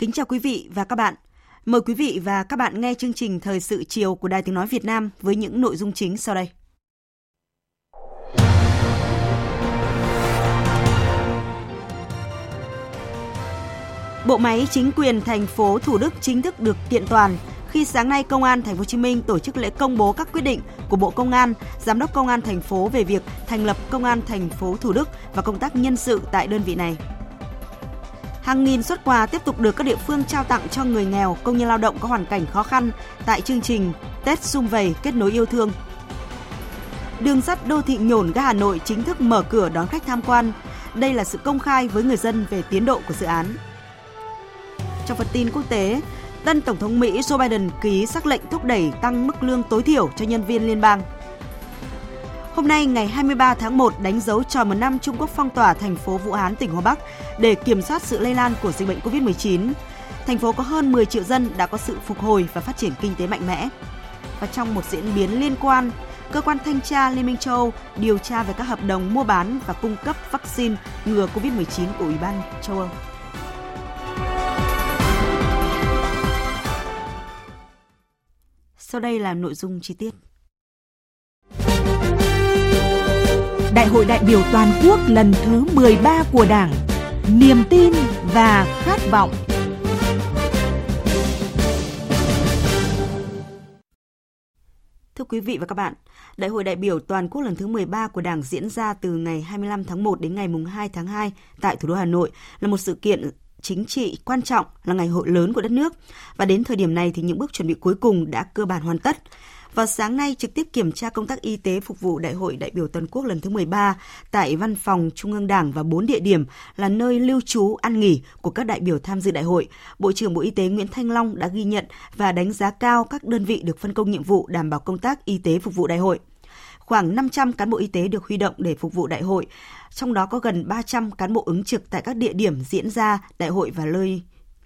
Kính chào quý vị và các bạn. Mời quý vị và các bạn nghe chương trình Thời sự chiều của Đài Tiếng Nói Việt Nam với những nội dung chính sau đây. Bộ máy chính quyền thành phố Thủ Đức chính thức được kiện toàn khi sáng nay Công an Thành phố Hồ Chí Minh tổ chức lễ công bố các quyết định của Bộ Công an, Giám đốc Công an thành phố về việc thành lập Công an thành phố Thủ Đức và công tác nhân sự tại đơn vị này. Hàng nghìn xuất quà tiếp tục được các địa phương trao tặng cho người nghèo, công nhân lao động có hoàn cảnh khó khăn tại chương trình Tết Xung Vầy kết nối yêu thương. Đường sắt đô thị Nhổn ga Hà Nội chính thức mở cửa đón khách tham quan. Đây là sự công khai với người dân về tiến độ của dự án. Trong phần tin quốc tế, tân Tổng thống Mỹ Joe Biden ký sắc lệnh thúc đẩy tăng mức lương tối thiểu cho nhân viên liên bang. Hôm nay ngày 23 tháng 1 đánh dấu tròn một năm Trung Quốc phong tỏa thành phố Vũ Hán, tỉnh Hồ Bắc để kiểm soát sự lây lan của dịch bệnh COVID-19. Thành phố có hơn 10 triệu dân đã có sự phục hồi và phát triển kinh tế mạnh mẽ. Và trong một diễn biến liên quan, cơ quan thanh tra Liên minh châu Âu điều tra về các hợp đồng mua bán và cung cấp vaccine ngừa COVID-19 của Ủy ban châu Âu. Sau đây là nội dung chi tiết. Đại hội đại biểu toàn quốc lần thứ 13 của Đảng, niềm tin và khát vọng. Thưa quý vị và các bạn, Đại hội đại biểu toàn quốc lần thứ 13 của Đảng diễn ra từ ngày 25 tháng 1 đến ngày 2 tháng 2 tại thủ đô Hà Nội là một sự kiện chính trị quan trọng là ngày hội lớn của đất nước và đến thời điểm này thì những bước chuẩn bị cuối cùng đã cơ bản hoàn tất. Vào sáng nay, trực tiếp kiểm tra công tác y tế phục vụ Đại hội đại biểu toàn quốc lần thứ 13 tại Văn phòng Trung ương Đảng và 4 địa điểm là nơi lưu trú, ăn nghỉ của các đại biểu tham dự đại hội. Bộ trưởng Bộ Y tế Nguyễn Thanh Long đã ghi nhận và đánh giá cao các đơn vị được phân công nhiệm vụ đảm bảo công tác y tế phục vụ đại hội khoảng 500 cán bộ y tế được huy động để phục vụ đại hội, trong đó có gần 300 cán bộ ứng trực tại các địa điểm diễn ra đại hội và nơi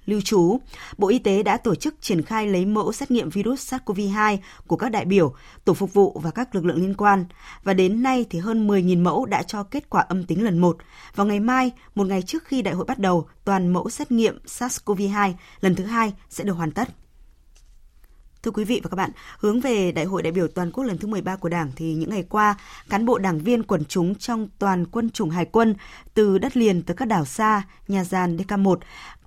lưu trú, Bộ Y tế đã tổ chức triển khai lấy mẫu xét nghiệm virus SARS-CoV-2 của các đại biểu, tổ phục vụ và các lực lượng liên quan. Và đến nay thì hơn 10.000 mẫu đã cho kết quả âm tính lần 1. Vào ngày mai, một ngày trước khi đại hội bắt đầu, toàn mẫu xét nghiệm SARS-CoV-2 lần thứ hai sẽ được hoàn tất. Thưa quý vị và các bạn, hướng về Đại hội đại biểu toàn quốc lần thứ 13 của Đảng thì những ngày qua, cán bộ đảng viên quần chúng trong toàn quân chủng hải quân từ đất liền tới các đảo xa, nhà giàn DK1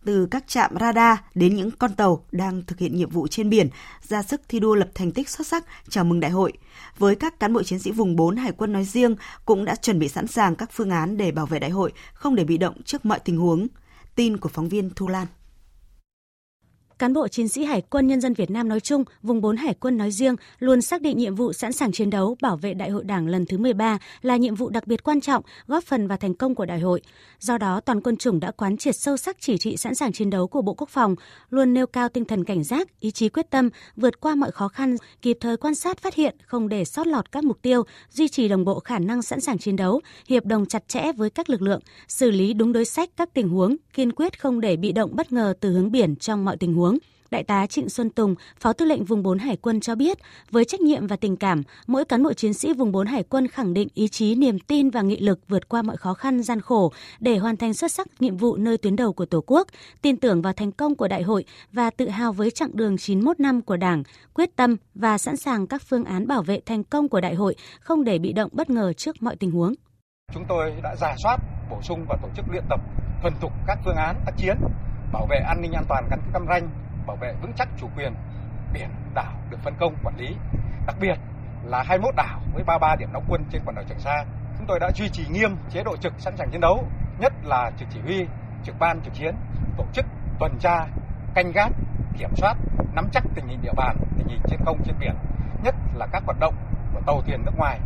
từ các trạm radar đến những con tàu đang thực hiện nhiệm vụ trên biển, ra sức thi đua lập thành tích xuất sắc chào mừng đại hội. Với các cán bộ chiến sĩ vùng 4 Hải quân nói riêng cũng đã chuẩn bị sẵn sàng các phương án để bảo vệ đại hội, không để bị động trước mọi tình huống. Tin của phóng viên Thu Lan. Cán bộ chiến sĩ Hải quân Nhân dân Việt Nam nói chung, vùng 4 Hải quân nói riêng luôn xác định nhiệm vụ sẵn sàng chiến đấu bảo vệ Đại hội Đảng lần thứ 13 là nhiệm vụ đặc biệt quan trọng, góp phần vào thành công của đại hội. Do đó, toàn quân chủng đã quán triệt sâu sắc chỉ thị sẵn sàng chiến đấu của Bộ Quốc phòng, luôn nêu cao tinh thần cảnh giác, ý chí quyết tâm, vượt qua mọi khó khăn, kịp thời quan sát phát hiện, không để sót lọt các mục tiêu, duy trì đồng bộ khả năng sẵn sàng chiến đấu, hiệp đồng chặt chẽ với các lực lượng, xử lý đúng đối sách các tình huống, kiên quyết không để bị động bất ngờ từ hướng biển trong mọi tình huống. Đại tá Trịnh Xuân Tùng, Phó Tư lệnh vùng 4 Hải quân cho biết, với trách nhiệm và tình cảm, mỗi cán bộ chiến sĩ vùng 4 Hải quân khẳng định ý chí, niềm tin và nghị lực vượt qua mọi khó khăn gian khổ để hoàn thành xuất sắc nhiệm vụ nơi tuyến đầu của Tổ quốc, tin tưởng vào thành công của đại hội và tự hào với chặng đường 91 năm của Đảng, quyết tâm và sẵn sàng các phương án bảo vệ thành công của đại hội, không để bị động bất ngờ trước mọi tình huống. Chúng tôi đã giả soát, bổ sung và tổ chức luyện tập thuần thục các phương án tác chiến, bảo vệ an ninh an toàn gắn cam ranh, bảo vệ vững chắc chủ quyền biển đảo được phân công quản lý. Đặc biệt là 21 đảo với 33 điểm đóng quân trên quần đảo Trường Sa. Chúng tôi đã duy trì nghiêm chế độ trực sẵn sàng chiến đấu nhất là trực chỉ huy, trực ban, trực chiến tổ chức tuần tra, canh gác, kiểm soát, nắm chắc tình hình địa bàn, tình hình trên không trên biển, nhất là các hoạt động của tàu thuyền nước ngoài,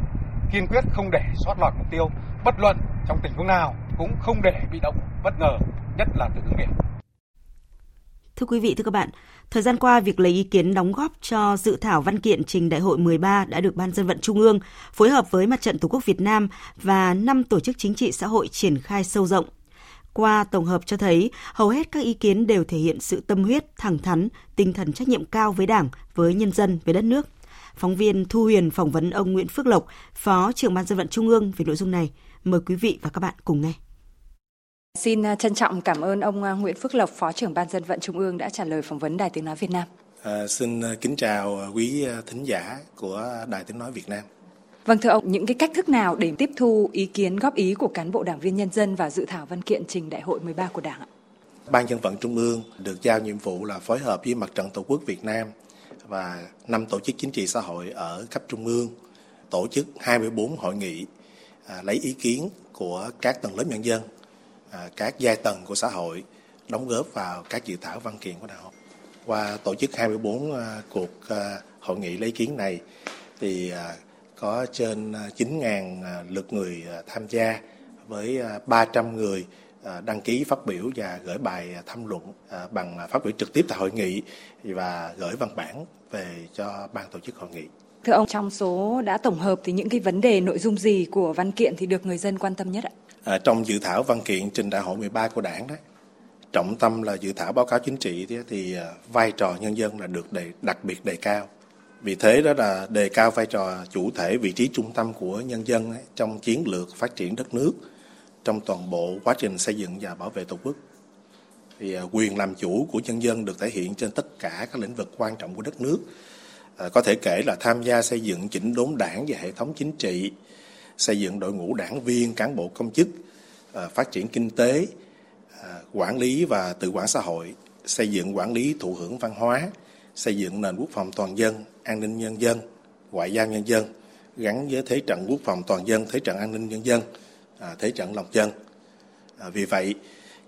kiên quyết không để sót lọt mục tiêu, bất luận trong tình huống nào cũng không để bị động bất ngờ, nhất là từ hướng biển. Thưa quý vị, thưa các bạn, thời gian qua việc lấy ý kiến đóng góp cho dự thảo văn kiện trình Đại hội 13 đã được Ban dân vận Trung ương phối hợp với Mặt trận Tổ quốc Việt Nam và năm tổ chức chính trị xã hội triển khai sâu rộng. Qua tổng hợp cho thấy, hầu hết các ý kiến đều thể hiện sự tâm huyết, thẳng thắn, tinh thần trách nhiệm cao với Đảng, với nhân dân, với đất nước. Phóng viên Thu Huyền phỏng vấn ông Nguyễn Phước Lộc, Phó trưởng Ban dân vận Trung ương về nội dung này. Mời quý vị và các bạn cùng nghe. Xin à, trân trọng cảm ơn ông à, Nguyễn Phước Lộc, Phó trưởng Ban dân vận Trung ương đã trả lời phỏng vấn Đài Tiếng Nói Việt Nam. À, xin à, kính chào quý thính giả của Đài Tiếng Nói Việt Nam. Vâng thưa ông, những cái cách thức nào để tiếp thu ý kiến góp ý của cán bộ đảng viên nhân dân và dự thảo văn kiện trình đại hội 13 của Đảng ạ? Ban dân vận Trung ương được giao nhiệm vụ là phối hợp với Mặt trận Tổ quốc Việt Nam và năm tổ chức chính trị xã hội ở cấp trung ương tổ chức 24 hội nghị à, lấy ý kiến của các tầng lớp nhân dân À, các giai tầng của xã hội đóng góp vào các dự thảo văn kiện của đại hội. Qua tổ chức 24 à, cuộc à, hội nghị lấy ý kiến này thì có trên 9.000 lượt người tham gia với 300 người đăng ký phát biểu và gửi bài tham luận bằng phát biểu trực tiếp tại hội nghị và gửi văn bản về cho ban tổ chức hội nghị. Thưa ông, trong số đã tổng hợp thì những cái vấn đề nội dung gì của văn kiện thì được người dân quan tâm nhất ạ? À, trong dự thảo văn kiện trình đại hội 13 của đảng đấy trọng tâm là dự thảo báo cáo chính trị thì, thì à, vai trò nhân dân là được đề, đặc biệt đề cao. Vì thế đó là đề cao vai trò chủ thể vị trí trung tâm của nhân dân ấy, trong chiến lược phát triển đất nước, trong toàn bộ quá trình xây dựng và bảo vệ tổ quốc. Thì à, quyền làm chủ của nhân dân được thể hiện trên tất cả các lĩnh vực quan trọng của đất nước. À, có thể kể là tham gia xây dựng chỉnh đốn đảng và hệ thống chính trị, xây dựng đội ngũ đảng viên, cán bộ công chức, à, phát triển kinh tế, à, quản lý và tự quản xã hội, xây dựng quản lý thụ hưởng văn hóa, xây dựng nền quốc phòng toàn dân, an ninh nhân dân, ngoại giao nhân dân, gắn với thế trận quốc phòng toàn dân, thế trận an ninh nhân dân, à, thế trận lòng dân. Vì vậy,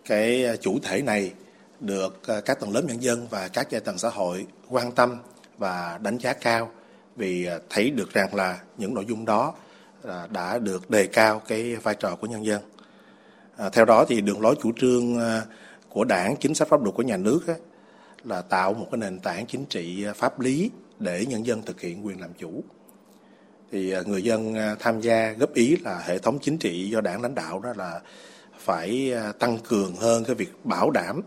cái chủ thể này được các tầng lớp nhân dân và các giai tầng xã hội quan tâm và đánh giá cao vì thấy được rằng là những nội dung đó À, đã được đề cao cái vai trò của nhân dân. À, theo đó thì đường lối chủ trương à, của đảng, chính sách pháp luật của nhà nước á, là tạo một cái nền tảng chính trị à, pháp lý để nhân dân thực hiện quyền làm chủ. Thì người dân tham gia góp ý là hệ thống chính trị do đảng lãnh đạo đó là phải tăng cường hơn cái việc bảo đảm,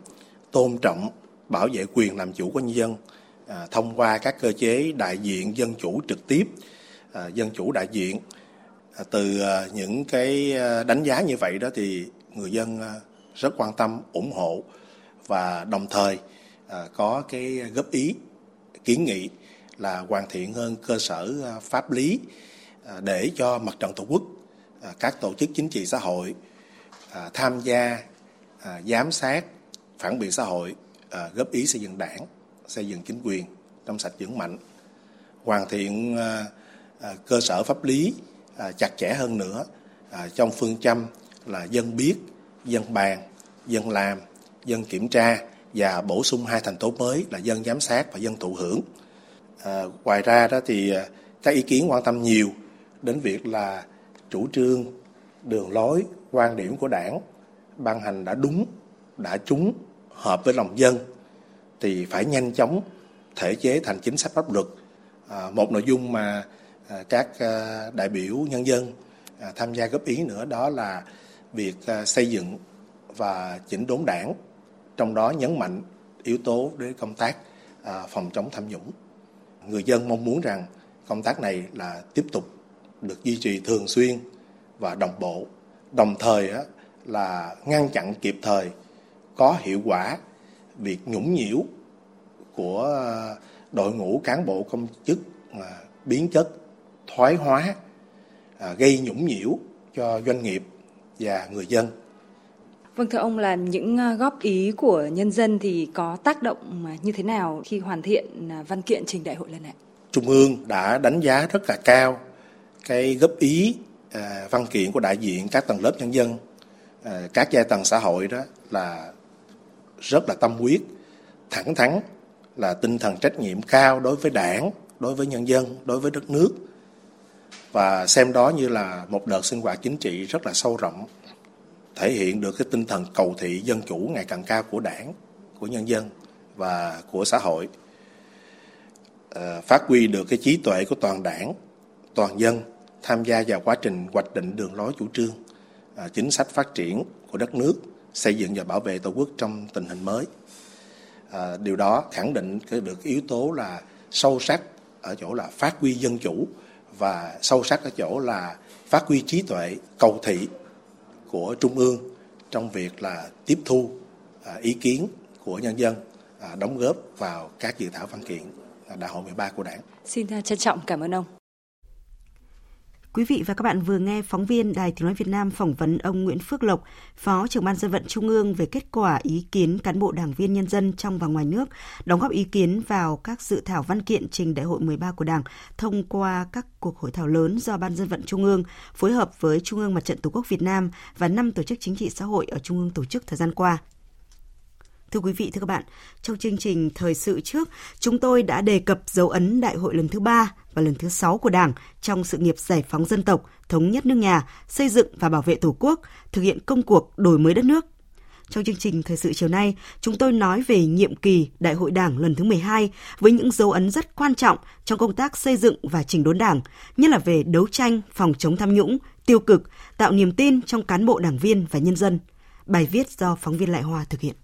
tôn trọng, bảo vệ quyền làm chủ của nhân dân à, thông qua các cơ chế đại diện dân chủ trực tiếp, à, dân chủ đại diện À, từ à, những cái à, đánh giá như vậy đó thì người dân rất quan tâm, ủng hộ và đồng thời có cái góp ý, kiến nghị là hoàn thiện hơn cơ sở pháp lý để cho mặt trận tổ quốc các tổ chức chính trị xã hội tham gia giám sát, phản biện xã hội góp ý xây dựng đảng, xây dựng chính quyền trong sạch vững mạnh, hoàn thiện cơ sở pháp lý à, chặt chẽ hơn nữa à, trong phương châm là dân biết, dân bàn, dân làm, dân kiểm tra và bổ sung hai thành tố mới là dân giám sát và dân thụ hưởng. À, ngoài ra đó thì à, các ý kiến quan tâm nhiều đến việc là chủ trương, đường lối, quan điểm của đảng ban hành đã đúng, đã trúng, hợp với lòng dân thì phải nhanh chóng thể chế thành chính sách pháp luật. À, một nội dung mà À, các à, đại biểu nhân dân à, tham gia góp ý nữa, đó là việc xây dựng và chỉnh đốn đảng, trong đó nhấn mạnh yếu tố đến công tác phòng chống tham nhũng. Người dân mong muốn rằng công tác này là tiếp tục được duy trì thường xuyên và đồng bộ, đồng thời là ngăn chặn kịp thời, có hiệu quả việc nhũng nhiễu của đội ngũ cán bộ công chức biến chất thoái hóa à, gây nhũng nhiễu cho doanh nghiệp và người dân. Vâng thưa ông là những à, góp ý của nhân dân thì có tác động như thế nào khi hoàn thiện à, văn kiện trình đại hội lần này? Trung ương đã đánh giá rất là cao cái góp ý à, văn kiện của đại diện các tầng lớp nhân dân à, các giai tầng xã hội đó là rất là tâm huyết, thẳng thắn, là tinh thần trách nhiệm cao đối với đảng, đối với nhân dân, đối với đất nước và xem đó như là một đợt sinh hoạt chính trị rất là sâu rộng thể hiện được cái tinh thần cầu thị dân chủ ngày càng cao của đảng, của nhân dân và của xã hội. Ờ, phát huy được cái trí tuệ của toàn đảng, toàn dân tham gia vào quá trình hoạch định đường lối chủ trương, à, chính sách phát triển của đất nước, xây dựng và bảo vệ tổ quốc trong tình hình mới. Ờ, điều đó khẳng định cái được yếu tố là sâu sắc ở chỗ là phát huy dân chủ và sâu sắc ở chỗ là phát huy trí tuệ, cầu thị của trung ương trong việc là tiếp thu à, ý kiến của nhân dân à, đóng góp vào các dự thảo văn kiện à, đại hội 13 của Đảng. Xin trân trọng cảm ơn ông. Quý vị và các bạn vừa nghe phóng viên Đài Tiếng Nói Việt Nam phỏng vấn ông Nguyễn Phước Lộc, Phó trưởng ban dân vận Trung ương về kết quả ý kiến cán bộ đảng viên nhân dân trong và ngoài nước, đóng góp ý kiến vào các dự thảo văn kiện trình Đại hội 13 của Đảng thông qua các cuộc hội thảo lớn do Ban dân vận Trung ương phối hợp với Trung ương Mặt trận Tổ quốc Việt Nam và năm tổ chức chính trị xã hội ở Trung ương tổ chức thời gian qua. Thưa quý vị, thưa các bạn, trong chương trình thời sự trước, chúng tôi đã đề cập dấu ấn đại hội lần thứ ba và lần thứ sáu của Đảng trong sự nghiệp giải phóng dân tộc, thống nhất nước nhà, xây dựng và bảo vệ Tổ quốc, thực hiện công cuộc đổi mới đất nước. Trong chương trình thời sự chiều nay, chúng tôi nói về nhiệm kỳ Đại hội Đảng lần thứ 12 với những dấu ấn rất quan trọng trong công tác xây dựng và chỉnh đốn Đảng, nhất là về đấu tranh phòng chống tham nhũng, tiêu cực, tạo niềm tin trong cán bộ đảng viên và nhân dân. Bài viết do phóng viên Lại Hoa thực hiện.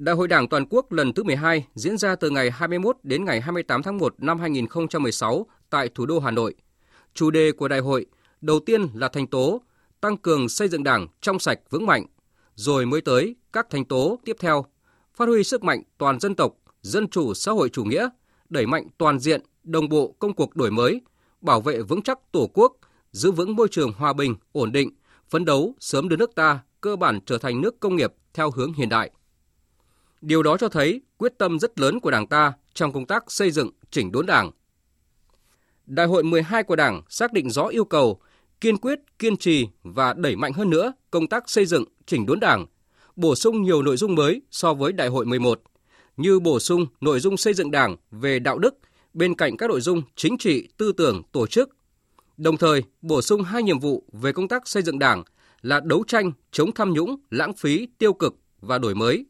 Đại hội Đảng toàn quốc lần thứ 12 diễn ra từ ngày 21 đến ngày 28 tháng 1 năm 2016 tại thủ đô Hà Nội. Chủ đề của đại hội đầu tiên là thành tố tăng cường xây dựng Đảng trong sạch vững mạnh, rồi mới tới các thành tố tiếp theo, phát huy sức mạnh toàn dân tộc, dân chủ xã hội chủ nghĩa, đẩy mạnh toàn diện, đồng bộ công cuộc đổi mới, bảo vệ vững chắc Tổ quốc, giữ vững môi trường hòa bình, ổn định, phấn đấu sớm đưa nước ta cơ bản trở thành nước công nghiệp theo hướng hiện đại. Điều đó cho thấy quyết tâm rất lớn của Đảng ta trong công tác xây dựng chỉnh đốn Đảng. Đại hội 12 của Đảng xác định rõ yêu cầu kiên quyết, kiên trì và đẩy mạnh hơn nữa công tác xây dựng chỉnh đốn Đảng, bổ sung nhiều nội dung mới so với Đại hội 11, như bổ sung nội dung xây dựng Đảng về đạo đức bên cạnh các nội dung chính trị, tư tưởng, tổ chức. Đồng thời, bổ sung hai nhiệm vụ về công tác xây dựng Đảng là đấu tranh chống tham nhũng, lãng phí, tiêu cực và đổi mới –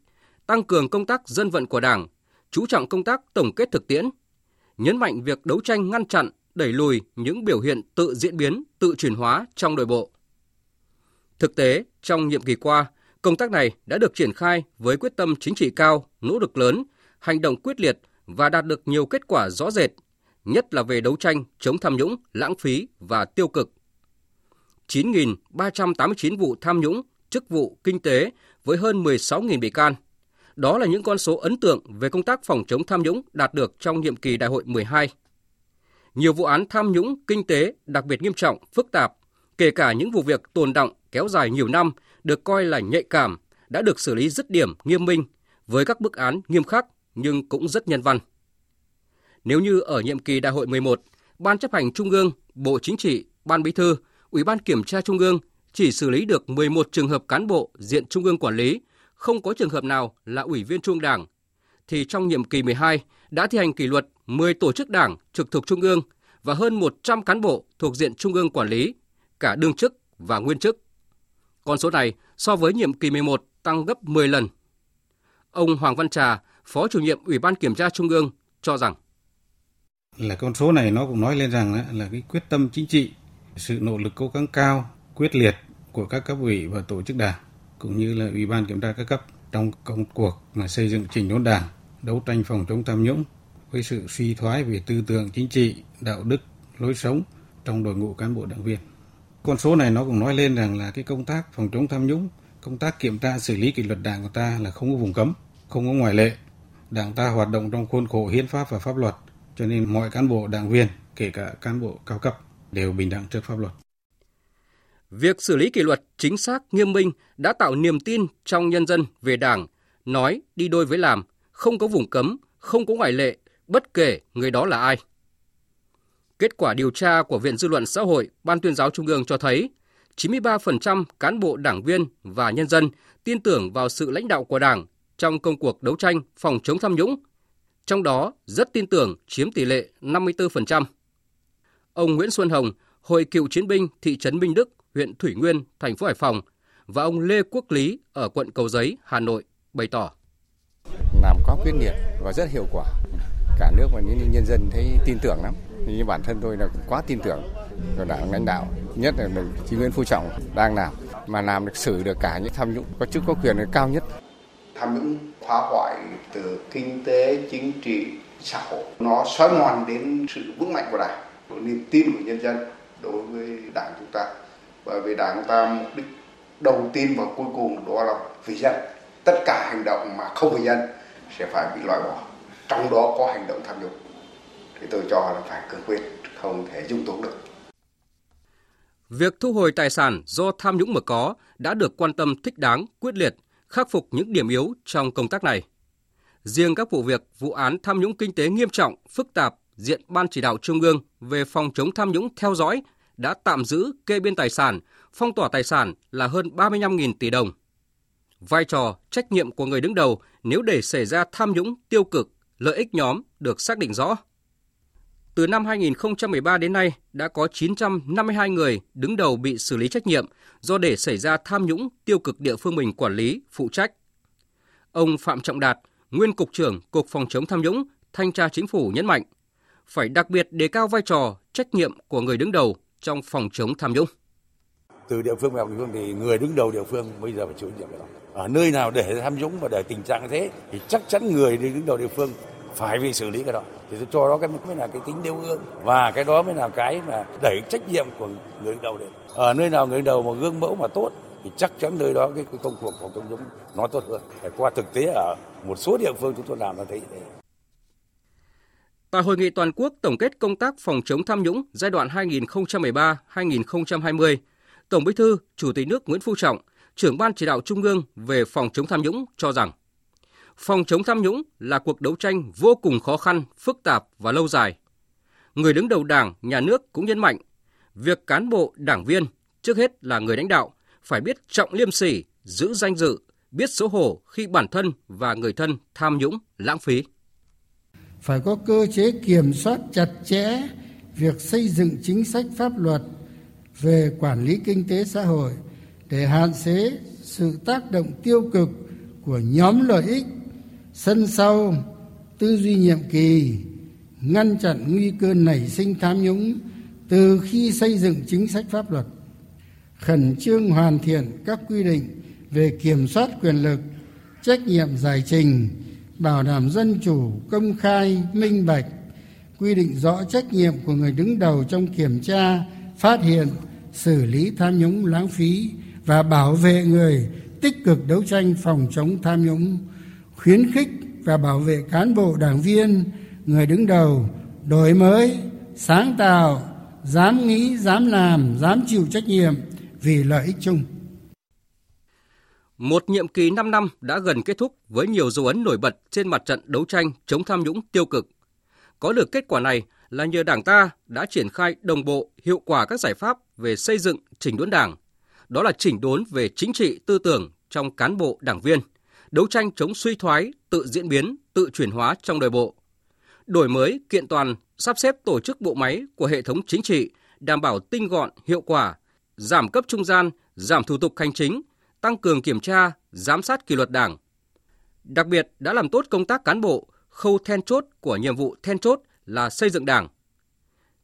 tăng cường công tác dân vận của Đảng, chú trọng công tác tổng kết thực tiễn, nhấn mạnh việc đấu tranh ngăn chặn, đẩy lùi những biểu hiện tự diễn biến, tự chuyển hóa trong nội bộ. Thực tế, trong nhiệm kỳ qua, công tác này đã được triển khai với quyết tâm chính trị cao, nỗ lực lớn, hành động quyết liệt và đạt được nhiều kết quả rõ rệt, nhất là về đấu tranh chống tham nhũng, lãng phí và tiêu cực. 9.389 vụ tham nhũng, chức vụ kinh tế với hơn 16.000 bị can – đó là những con số ấn tượng về công tác phòng chống tham nhũng đạt được trong nhiệm kỳ đại hội 12. Nhiều vụ án tham nhũng kinh tế đặc biệt nghiêm trọng, phức tạp, kể cả những vụ việc tồn động kéo dài nhiều năm được coi là nhạy cảm đã được xử lý dứt điểm nghiêm minh với các bức án nghiêm khắc nhưng cũng rất nhân văn. Nếu như ở nhiệm kỳ đại hội 11, Ban chấp hành Trung ương, Bộ Chính trị, Ban Bí thư, Ủy ban Kiểm tra Trung ương chỉ xử lý được 11 trường hợp cán bộ diện Trung ương quản lý không có trường hợp nào là ủy viên Trung Đảng, thì trong nhiệm kỳ 12 đã thi hành kỷ luật 10 tổ chức đảng trực thuộc Trung ương và hơn 100 cán bộ thuộc diện Trung ương quản lý, cả đương chức và nguyên chức. Con số này so với nhiệm kỳ 11 tăng gấp 10 lần. Ông Hoàng Văn Trà, Phó chủ nhiệm Ủy ban Kiểm tra Trung ương cho rằng là con số này nó cũng nói lên rằng là cái quyết tâm chính trị, sự nỗ lực cố gắng cao, quyết liệt của các cấp ủy và tổ chức đảng cũng như là Ủy ban kiểm tra các cấp trong công cuộc mà xây dựng chỉnh đốn đảng, đấu tranh phòng chống tham nhũng với sự suy thoái về tư tưởng chính trị, đạo đức, lối sống trong đội ngũ cán bộ đảng viên. Con số này nó cũng nói lên rằng là cái công tác phòng chống tham nhũng, công tác kiểm tra xử lý kỷ luật đảng của ta là không có vùng cấm, không có ngoại lệ. Đảng ta hoạt động trong khuôn khổ hiến pháp và pháp luật, cho nên mọi cán bộ đảng viên, kể cả cán bộ cao cấp đều bình đẳng trước pháp luật. Việc xử lý kỷ luật chính xác, nghiêm minh đã tạo niềm tin trong nhân dân về Đảng, nói đi đôi với làm, không có vùng cấm, không có ngoại lệ, bất kể người đó là ai. Kết quả điều tra của Viện Dư luận Xã hội Ban tuyên giáo Trung ương cho thấy, 93% cán bộ đảng viên và nhân dân tin tưởng vào sự lãnh đạo của Đảng trong công cuộc đấu tranh phòng chống tham nhũng. Trong đó rất tin tưởng chiếm tỷ lệ 54%. Ông Nguyễn Xuân Hồng, Hội cựu chiến binh thị trấn Minh Đức, huyện Thủy Nguyên, thành phố Hải Phòng và ông Lê Quốc Lý ở quận Cầu Giấy, Hà Nội bày tỏ. Làm có quyết liệt và rất hiệu quả. Cả nước và những nhân dân thấy tin tưởng lắm. Như bản thân tôi là quá tin tưởng vào đảng lãnh đạo, nhất là đồng chí Nguyễn Phú Trọng đang làm mà làm được xử được cả những tham nhũng có chức có quyền cao nhất. Tham nhũng phá hoại từ kinh tế, chính trị, xã hội. Nó xói mòn đến sự vững mạnh của đảng, của niềm tin của nhân dân đối với đảng chúng ta. Bởi vì đảng ta mục đích đầu tiên và cuối cùng đó là vì dân. Tất cả hành động mà không vì dân sẽ phải bị loại bỏ. Trong đó có hành động tham nhũng. Thì tôi cho là phải cương quyết, không thể dung túng được. Việc thu hồi tài sản do tham nhũng mà có đã được quan tâm thích đáng, quyết liệt, khắc phục những điểm yếu trong công tác này. Riêng các vụ việc, vụ án tham nhũng kinh tế nghiêm trọng, phức tạp, diện Ban chỉ đạo Trung ương về phòng chống tham nhũng theo dõi đã tạm giữ kê biên tài sản, phong tỏa tài sản là hơn 35.000 tỷ đồng. Vai trò, trách nhiệm của người đứng đầu nếu để xảy ra tham nhũng tiêu cực, lợi ích nhóm được xác định rõ. Từ năm 2013 đến nay, đã có 952 người đứng đầu bị xử lý trách nhiệm do để xảy ra tham nhũng tiêu cực địa phương mình quản lý, phụ trách. Ông Phạm Trọng Đạt, nguyên Cục trưởng Cục Phòng chống tham nhũng, Thanh tra Chính phủ nhấn mạnh, phải đặc biệt đề cao vai trò, trách nhiệm của người đứng đầu trong phòng chống tham nhũng. Từ địa phương vào địa phương thì người đứng đầu địa phương bây giờ phải chịu trách nhiệm đó. Ở nơi nào để tham nhũng và để tình trạng thế thì chắc chắn người đứng đầu địa phương phải bị xử lý cái đó thì tôi cho đó cái mới là cái tính nêu gương và cái đó mới là cái mà đẩy trách nhiệm của người đứng đầu lên ở nơi nào người đứng đầu mà gương mẫu mà tốt thì chắc chắn nơi đó cái, cái công cuộc phòng chống nhũng nó tốt hơn phải qua thực tế ở một số địa phương chúng tôi làm là thấy thế Tại hội nghị toàn quốc tổng kết công tác phòng chống tham nhũng giai đoạn 2013-2020, Tổng Bí thư, Chủ tịch nước Nguyễn Phú Trọng, trưởng ban chỉ đạo Trung ương về phòng chống tham nhũng cho rằng phòng chống tham nhũng là cuộc đấu tranh vô cùng khó khăn, phức tạp và lâu dài. Người đứng đầu Đảng, Nhà nước cũng nhấn mạnh, việc cán bộ, đảng viên, trước hết là người lãnh đạo, phải biết trọng liêm sỉ, giữ danh dự, biết xấu hổ khi bản thân và người thân tham nhũng, lãng phí. Phải có cơ chế kiểm soát chặt chẽ việc xây dựng chính sách pháp luật về quản lý kinh tế xã hội để hạn chế sự tác động tiêu cực của nhóm lợi ích, sân sau, tư duy nhiệm kỳ, ngăn chặn nguy cơ nảy sinh tham nhũng từ khi xây dựng chính sách pháp luật. Khẩn trương hoàn thiện các quy định về kiểm soát quyền lực, trách nhiệm giải trình bảo đảm dân chủ, công khai, minh bạch, quy định rõ trách nhiệm của người đứng đầu trong kiểm tra, phát hiện, xử lý tham nhũng lãng phí và bảo vệ người tích cực đấu tranh phòng chống tham nhũng, khuyến khích và bảo vệ cán bộ đảng viên, người đứng đầu, đổi mới, sáng tạo, dám nghĩ, dám làm, dám chịu trách nhiệm vì lợi ích chung một nhiệm kỳ 5 năm đã gần kết thúc với nhiều dấu ấn nổi bật trên mặt trận đấu tranh chống tham nhũng tiêu cực. Có được kết quả này là nhờ Đảng ta đã triển khai đồng bộ hiệu quả các giải pháp về xây dựng chỉnh đốn Đảng. Đó là chỉnh đốn về chính trị tư tưởng trong cán bộ đảng viên, đấu tranh chống suy thoái, tự diễn biến, tự chuyển hóa trong nội bộ, đổi mới, kiện toàn, sắp xếp tổ chức bộ máy của hệ thống chính trị, đảm bảo tinh gọn, hiệu quả, giảm cấp trung gian, giảm thủ tục hành chính, tăng cường kiểm tra, giám sát kỷ luật Đảng. Đặc biệt đã làm tốt công tác cán bộ, khâu then chốt của nhiệm vụ then chốt là xây dựng Đảng.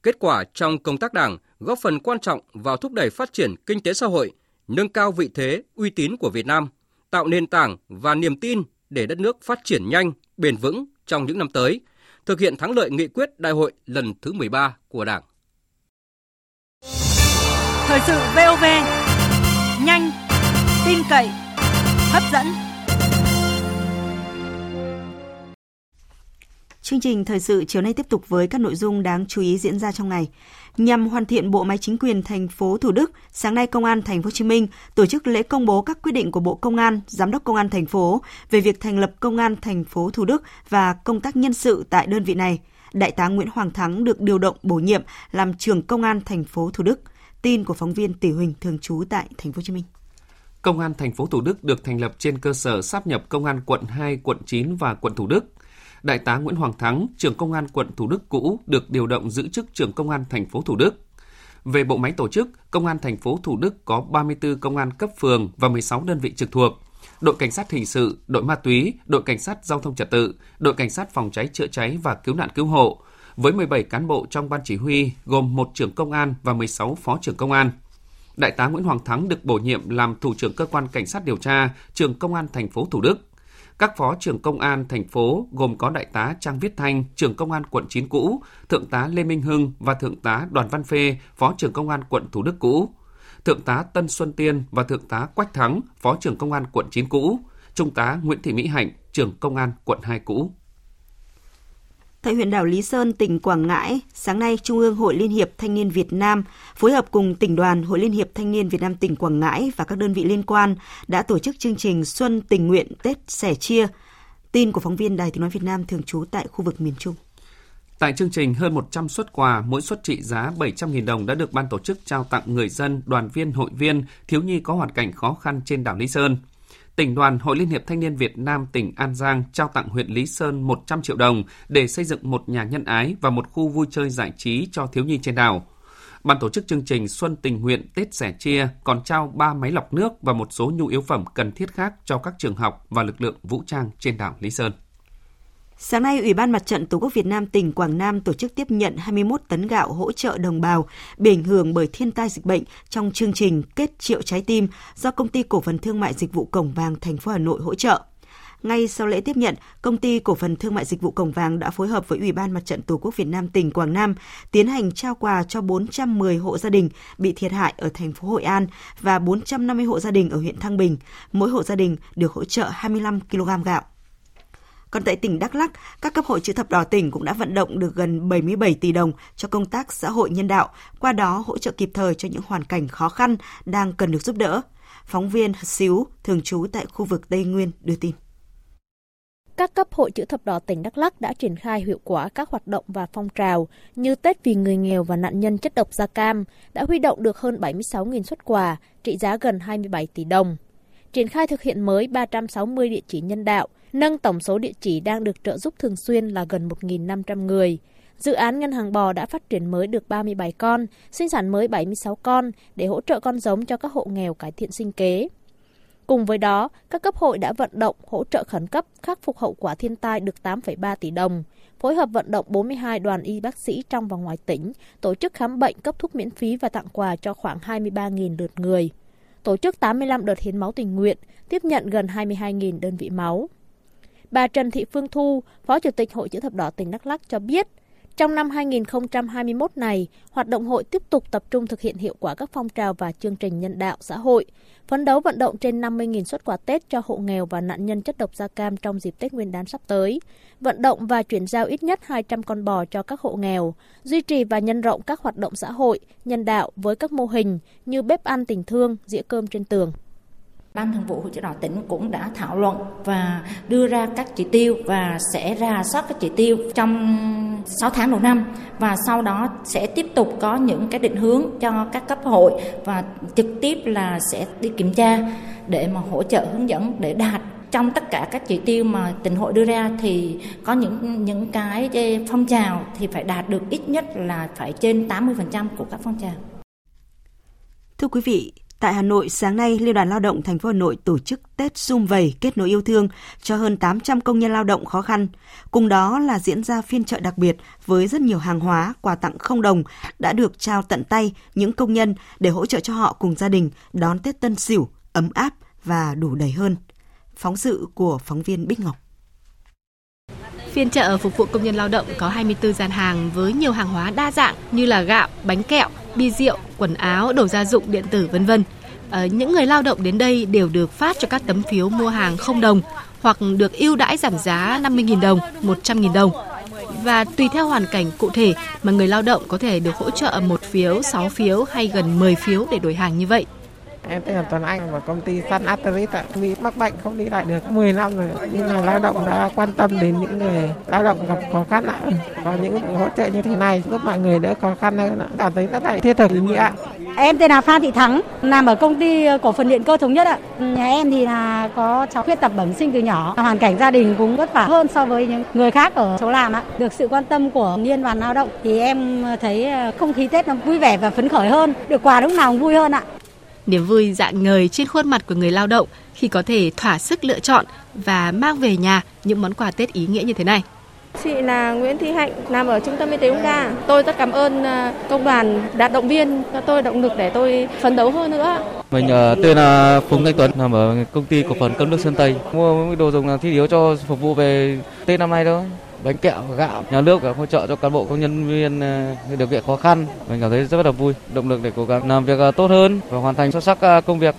Kết quả trong công tác Đảng góp phần quan trọng vào thúc đẩy phát triển kinh tế xã hội, nâng cao vị thế, uy tín của Việt Nam, tạo nền tảng và niềm tin để đất nước phát triển nhanh, bền vững trong những năm tới, thực hiện thắng lợi nghị quyết đại hội lần thứ 13 của Đảng. Thời sự VOV, nhanh, tin cậy, hấp dẫn. Chương trình thời sự chiều nay tiếp tục với các nội dung đáng chú ý diễn ra trong ngày. Nhằm hoàn thiện bộ máy chính quyền thành phố Thủ Đức, sáng nay Công an thành phố Hồ Chí Minh tổ chức lễ công bố các quyết định của Bộ Công an, Giám đốc Công an thành phố về việc thành lập Công an thành phố Thủ Đức và công tác nhân sự tại đơn vị này. Đại tá Nguyễn Hoàng Thắng được điều động bổ nhiệm làm trưởng Công an thành phố Thủ Đức. Tin của phóng viên Tỷ Huỳnh thường trú tại thành phố Hồ Chí Minh. Công an thành phố Thủ Đức được thành lập trên cơ sở sáp nhập công an quận 2, quận 9 và quận Thủ Đức. Đại tá Nguyễn Hoàng Thắng, trưởng công an quận Thủ Đức cũ được điều động giữ chức trưởng công an thành phố Thủ Đức. Về bộ máy tổ chức, Công an thành phố Thủ Đức có 34 công an cấp phường và 16 đơn vị trực thuộc, đội cảnh sát hình sự, đội ma túy, đội cảnh sát giao thông trật tự, đội cảnh sát phòng cháy chữa cháy và cứu nạn cứu hộ, với 17 cán bộ trong ban chỉ huy gồm một trưởng công an và 16 phó trưởng công an. Đại tá Nguyễn Hoàng Thắng được bổ nhiệm làm thủ trưởng cơ quan cảnh sát điều tra, trường công an thành phố Thủ Đức. Các phó trưởng công an thành phố gồm có đại tá Trang Viết Thanh, trưởng công an quận 9 cũ, thượng tá Lê Minh Hưng và thượng tá Đoàn Văn Phê, phó trưởng công an quận Thủ Đức cũ, thượng tá Tân Xuân Tiên và thượng tá Quách Thắng, phó trưởng công an quận 9 cũ, trung tá Nguyễn Thị Mỹ Hạnh, trưởng công an quận 2 cũ. Tại huyện đảo Lý Sơn, tỉnh Quảng Ngãi, sáng nay Trung ương Hội Liên hiệp Thanh niên Việt Nam phối hợp cùng tỉnh đoàn Hội Liên hiệp Thanh niên Việt Nam tỉnh Quảng Ngãi và các đơn vị liên quan đã tổ chức chương trình Xuân tình nguyện Tết sẻ chia. Tin của phóng viên Đài Tiếng nói Việt Nam thường trú tại khu vực miền Trung. Tại chương trình, hơn 100 suất quà, mỗi suất trị giá 700.000 đồng đã được ban tổ chức trao tặng người dân, đoàn viên, hội viên, thiếu nhi có hoàn cảnh khó khăn trên đảo Lý Sơn – tỉnh đoàn Hội Liên hiệp Thanh niên Việt Nam tỉnh An Giang trao tặng huyện Lý Sơn 100 triệu đồng để xây dựng một nhà nhân ái và một khu vui chơi giải trí cho thiếu nhi trên đảo. Ban tổ chức chương trình Xuân tình nguyện Tết sẻ chia còn trao 3 máy lọc nước và một số nhu yếu phẩm cần thiết khác cho các trường học và lực lượng vũ trang trên đảo Lý Sơn. Sáng nay, Ủy ban Mặt trận Tổ quốc Việt Nam tỉnh Quảng Nam tổ chức tiếp nhận 21 tấn gạo hỗ trợ đồng bào bị ảnh hưởng bởi thiên tai dịch bệnh trong chương trình Kết triệu trái tim do Công ty Cổ phần Thương mại Dịch vụ Cổng Vàng thành phố Hà Nội hỗ trợ. Ngay sau lễ tiếp nhận, Công ty Cổ phần Thương mại Dịch vụ Cổng Vàng đã phối hợp với Ủy ban Mặt trận Tổ quốc Việt Nam tỉnh Quảng Nam tiến hành trao quà cho 410 hộ gia đình bị thiệt hại ở thành phố Hội An và 450 hộ gia đình ở huyện Thăng Bình. Mỗi hộ gia đình được hỗ trợ 25 kg gạo. Còn tại tỉnh Đắk Lắk, các cấp hội chữ thập đỏ tỉnh cũng đã vận động được gần 77 tỷ đồng cho công tác xã hội nhân đạo, qua đó hỗ trợ kịp thời cho những hoàn cảnh khó khăn đang cần được giúp đỡ. Phóng viên Xíu, thường trú tại khu vực Tây Nguyên đưa tin. Các cấp hội chữ thập đỏ tỉnh Đắk Lắk đã triển khai hiệu quả các hoạt động và phong trào như Tết vì người nghèo và nạn nhân chất độc da cam, đã huy động được hơn 76.000 xuất quà, trị giá gần 27 tỷ đồng. Triển khai thực hiện mới 360 địa chỉ nhân đạo, nâng tổng số địa chỉ đang được trợ giúp thường xuyên là gần 1.500 người. Dự án Ngân hàng bò đã phát triển mới được 37 con, sinh sản mới 76 con để hỗ trợ con giống cho các hộ nghèo cải thiện sinh kế. Cùng với đó, các cấp hội đã vận động hỗ trợ khẩn cấp khắc phục hậu quả thiên tai được 8,3 tỷ đồng, phối hợp vận động 42 đoàn y bác sĩ trong và ngoài tỉnh, tổ chức khám bệnh cấp thuốc miễn phí và tặng quà cho khoảng 23.000 lượt người. Tổ chức 85 đợt hiến máu tình nguyện, tiếp nhận gần 22.000 đơn vị máu. Bà Trần Thị Phương Thu, Phó Chủ tịch Hội chữ thập đỏ tỉnh Đắk Lắk cho biết, trong năm 2021 này, hoạt động hội tiếp tục tập trung thực hiện hiệu quả các phong trào và chương trình nhân đạo xã hội, phấn đấu vận động trên 50.000 xuất quà Tết cho hộ nghèo và nạn nhân chất độc da cam trong dịp Tết Nguyên đán sắp tới, vận động và chuyển giao ít nhất 200 con bò cho các hộ nghèo, duy trì và nhân rộng các hoạt động xã hội, nhân đạo với các mô hình như bếp ăn tình thương, dĩa cơm trên tường. Ban Thường vụ Hội chữ đỏ tỉnh cũng đã thảo luận và đưa ra các chỉ tiêu và sẽ ra soát các chỉ tiêu trong 6 tháng đầu năm và sau đó sẽ tiếp tục có những cái định hướng cho các cấp hội và trực tiếp là sẽ đi kiểm tra để mà hỗ trợ hướng dẫn để đạt trong tất cả các chỉ tiêu mà tỉnh hội đưa ra thì có những những cái phong trào thì phải đạt được ít nhất là phải trên 80% của các phong trào. Thưa quý vị, Tại Hà Nội, sáng nay, Liên đoàn Lao động thành phố Hà Nội tổ chức Tết Xung Vầy kết nối yêu thương cho hơn 800 công nhân lao động khó khăn. Cùng đó là diễn ra phiên chợ đặc biệt với rất nhiều hàng hóa, quà tặng không đồng đã được trao tận tay những công nhân để hỗ trợ cho họ cùng gia đình đón Tết Tân Sửu ấm áp và đủ đầy hơn. Phóng sự của phóng viên Bích Ngọc. Phiên chợ phục vụ công nhân lao động có 24 gian hàng với nhiều hàng hóa đa dạng như là gạo, bánh kẹo, bia rượu, quần áo, đồ gia dụng điện tử vân vân. À, những người lao động đến đây đều được phát cho các tấm phiếu mua hàng không đồng hoặc được ưu đãi giảm giá 50.000 đồng, 100.000 đồng. Và tùy theo hoàn cảnh cụ thể mà người lao động có thể được hỗ trợ một phiếu, 6 phiếu hay gần 10 phiếu để đổi hàng như vậy. Em tên là Tuấn Anh và công ty Sun Asteris ạ. vì mắc bệnh không đi lại được 10 năm rồi. Nhưng mà lao động đã quan tâm đến những người lao động gặp khó khăn ạ. Có những hỗ trợ như thế này giúp mọi người đỡ khó khăn hơn ạ. Cảm thấy rất là thiết thực ý nghĩa. Em tên là Phan Thị Thắng, làm ở công ty ờ, cổ phần điện cơ thống nhất ạ. Nhà em thì là có cháu khuyết tật bẩm sinh từ nhỏ, hoàn cảnh gia đình cũng vất vả hơn so với những người khác ở chỗ làm ạ. Được sự quan tâm của liên đoàn lao động thì em thấy ờ, không khí Tết nó vui vẻ và phấn khởi hơn, được quà lúc nào cũng vui hơn ạ. Niềm vui dạng ngời trên khuôn mặt của người lao động khi có thể thỏa sức lựa chọn và mang về nhà những món quà Tết ý nghĩa như thế này. Chị là Nguyễn Thị Hạnh, làm ở Trung tâm Y tế Ung Đa. Tôi rất cảm ơn ờ, công đoàn đã động viên cho tôi động lực để tôi phấn đấu hơn nữa. Mình uh, tên là Phùng Thanh Tuấn, làm ở công ty cổ phần cơm nước Sơn Tây. Mua đồ dùng thiết yếu cho phục vụ về Tết năm nay thôi bánh kẹo, gạo, nhà nước hỗ trợ cho cán bộ công nhân viên ờ, điều kiện khó khăn. Mình cảm thấy rất là vui, động lực để cố gắng làm việc ờ, tốt hơn và hoàn thành xuất sắc ờ, công việc.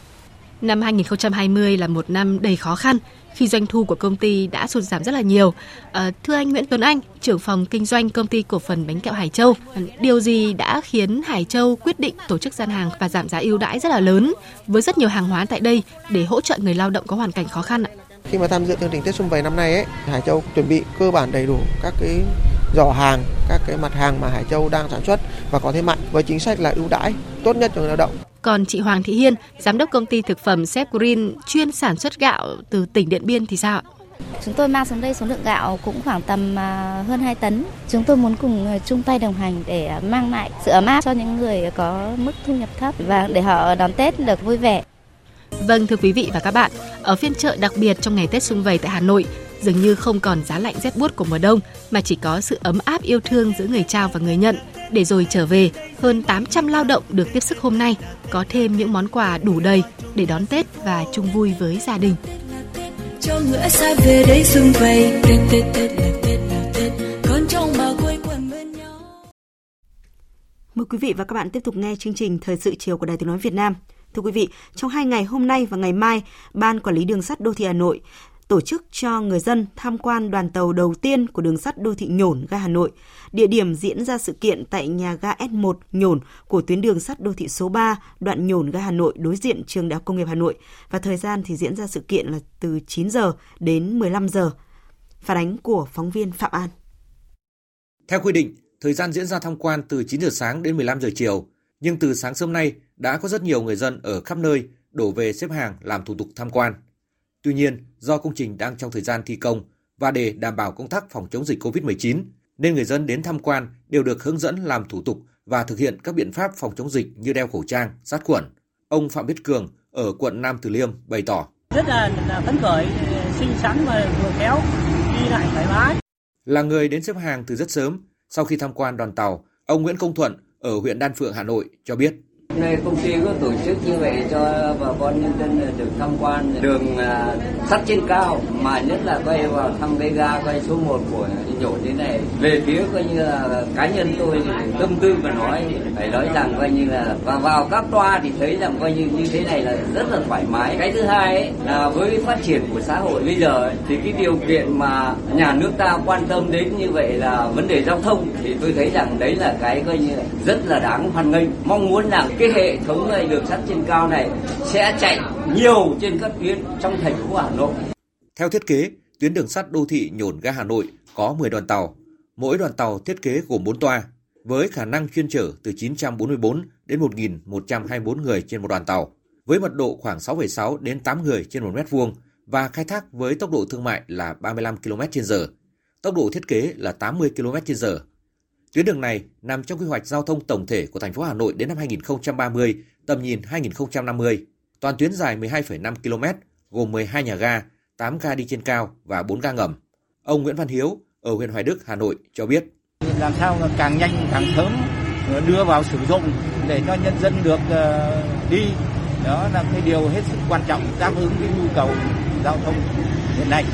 Năm 2020 là một năm đầy khó khăn khi doanh thu của công ty đã sụt giảm rất là nhiều. À, thưa anh Nguyễn Tuấn Anh, trưởng phòng kinh doanh công ty cổ phần bánh kẹo Hải Châu, điều gì đã khiến Hải Châu quyết định tổ chức gian hàng và giảm giá ưu đãi rất là lớn với rất nhiều hàng hóa tại đây để hỗ trợ người lao động có hoàn cảnh khó khăn ạ? Khi mà tham dự chương trình Tết Xuân Vầy năm nay ấy, Hải Châu chuẩn bị cơ bản đầy đủ các cái giỏ hàng, các cái mặt hàng mà Hải Châu đang sản xuất và có thế mạnh với chính sách là ưu đãi tốt nhất cho người lao động. Còn chị Hoàng Thị Hiên, giám đốc công ty thực phẩm Sep Green chuyên sản xuất gạo từ tỉnh Điện Biên thì sao ạ? Chúng tôi mang xuống đây số lượng gạo cũng khoảng tầm hơn 2 tấn. Chúng tôi muốn cùng chung tay đồng hành để mang lại sự ấm áp cho những người có mức thu nhập thấp và để họ đón Tết được vui vẻ. Vâng thưa quý vị và các bạn, ở phiên chợ đặc biệt trong ngày Tết Xuân Vầy tại Hà Nội, dường như không còn giá lạnh rét buốt của mùa đông mà chỉ có sự ấm áp yêu thương giữa người trao và người nhận. Để rồi trở về, hơn 800 lao động được tiếp sức hôm nay có thêm những món quà đủ đầy để đón Tết và chung vui với gia đình. Cho ngựa xa về đây xuân vầy, Tết Tết Tết là Tết là Tết, con trong mà quây quần bên nhau. Mời quý vị và các bạn tiếp tục nghe chương trình Thời sự chiều của Đài Tiếng Nói Việt Nam. Thưa quý vị, trong hai ngày hôm nay và ngày mai, Ban Quản lý Đường sắt Đô thị Hà Nội tổ chức cho người dân tham quan đoàn tàu đầu tiên của đường sắt đô thị Nhổn ga Hà Nội. Địa điểm diễn ra sự kiện tại nhà ga S1 Nhổn của tuyến đường sắt đô thị số 3, đoạn Nhổn ga Hà Nội đối diện trường Đại học Công nghiệp Hà Nội và thời gian thì diễn ra sự kiện là từ 9 giờ đến 15 giờ. Phản ánh của phóng viên Phạm An. Theo quy định, thời gian diễn ra tham quan từ 9 giờ sáng đến 15 giờ chiều, nhưng từ sáng sớm nay đã có rất nhiều người dân ở khắp nơi đổ về xếp hàng làm thủ tục tham quan. Tuy nhiên, do công trình đang trong thời gian thi công và để đảm bảo công tác phòng chống dịch COVID-19, nên người dân đến tham quan đều được hướng dẫn làm thủ tục và thực hiện các biện pháp phòng chống dịch như đeo khẩu trang, sát khuẩn. Ông Phạm Viết Cường ở quận Nam Từ Liêm bày tỏ. Rất là, là phấn khởi, xinh xắn và vừa khéo, đi lại thoải mái. Là người đến xếp hàng từ rất sớm, sau khi tham quan đoàn tàu, ông Nguyễn Công Thuận ở huyện Đan Phượng, Hà Nội cho biết. Nơi công ty có tổ chức như vậy cho bà con nhân dân được tham quan đường à, sắt trên cao mà nhất là quay vào thăm cái ga quay số 1 của nhổ thế này. Về phía coi như là cá nhân tôi thì tâm tư mà nói thì phải nói rằng coi như là và vào các toa thì thấy rằng coi như như thế này là rất là thoải mái. Cái thứ hai ấy, là với phát triển của xã hội bây giờ ấy, thì cái điều kiện mà nhà nước ta quan tâm đến như vậy là vấn đề giao thông thì tôi thấy rằng đấy là cái coi như là rất là đáng hoan nghênh. Mong muốn rằng cái hệ thống này đường sắt trên cao này sẽ chạy nhiều trên các tuyến trong thành phố Hà Nội. Theo thiết kế, tuyến đường sắt đô thị nhổn ga Hà Nội có 10 đoàn tàu. Mỗi đoàn tàu thiết kế gồm 4 toa, với khả năng chuyên chở từ 944 đến 1.124 người trên một đoàn tàu, với mật độ khoảng 6,6 đến 8 người trên một mét vuông và khai thác với tốc độ thương mại là 35 km/h. Tốc độ thiết kế là 80 km/h Tuyến đường này nằm trong quy hoạch giao thông tổng thể của thành phố Hà Nội đến năm 2030, tầm nhìn 2050. Toàn tuyến dài 12,5 km, gồm 12 nhà ga, 8 ga đi trên cao và 4 ga ngầm. Ông Nguyễn Văn Hiếu ở huyện Hoài Đức, Hà Nội cho biết. Làm sao càng nhanh càng sớm đưa vào sử dụng để cho nhân dân được uh, đi. Đó là cái điều hết sức quan trọng đáp ứng cái nhu cầu giao thông hiện nay.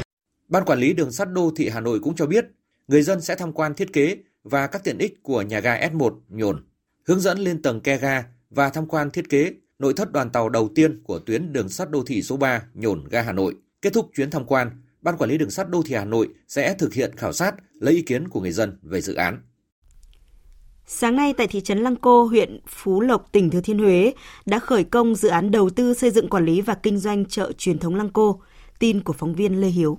Ban quản lý đường sắt đô thị Hà Nội cũng cho biết, người dân sẽ tham quan thiết kế và các tiện ích của nhà ga S1 Nhổn, hướng dẫn lên tầng ke ga và tham quan thiết kế nội thất đoàn tàu đầu tiên của tuyến đường sắt đô thị số 3 Nhổn ga Hà Nội. Kết thúc chuyến tham quan, Ban quản lý đường sắt đô thị Hà Nội sẽ thực hiện khảo sát lấy ý kiến của người dân về dự án. Sáng nay tại thị trấn Lăng Cô, huyện Phú Lộc, tỉnh Thừa Thiên Huế đã khởi công dự án đầu tư xây dựng quản lý và kinh doanh chợ truyền thống Lăng Cô. Tin của phóng viên Lê Hiếu.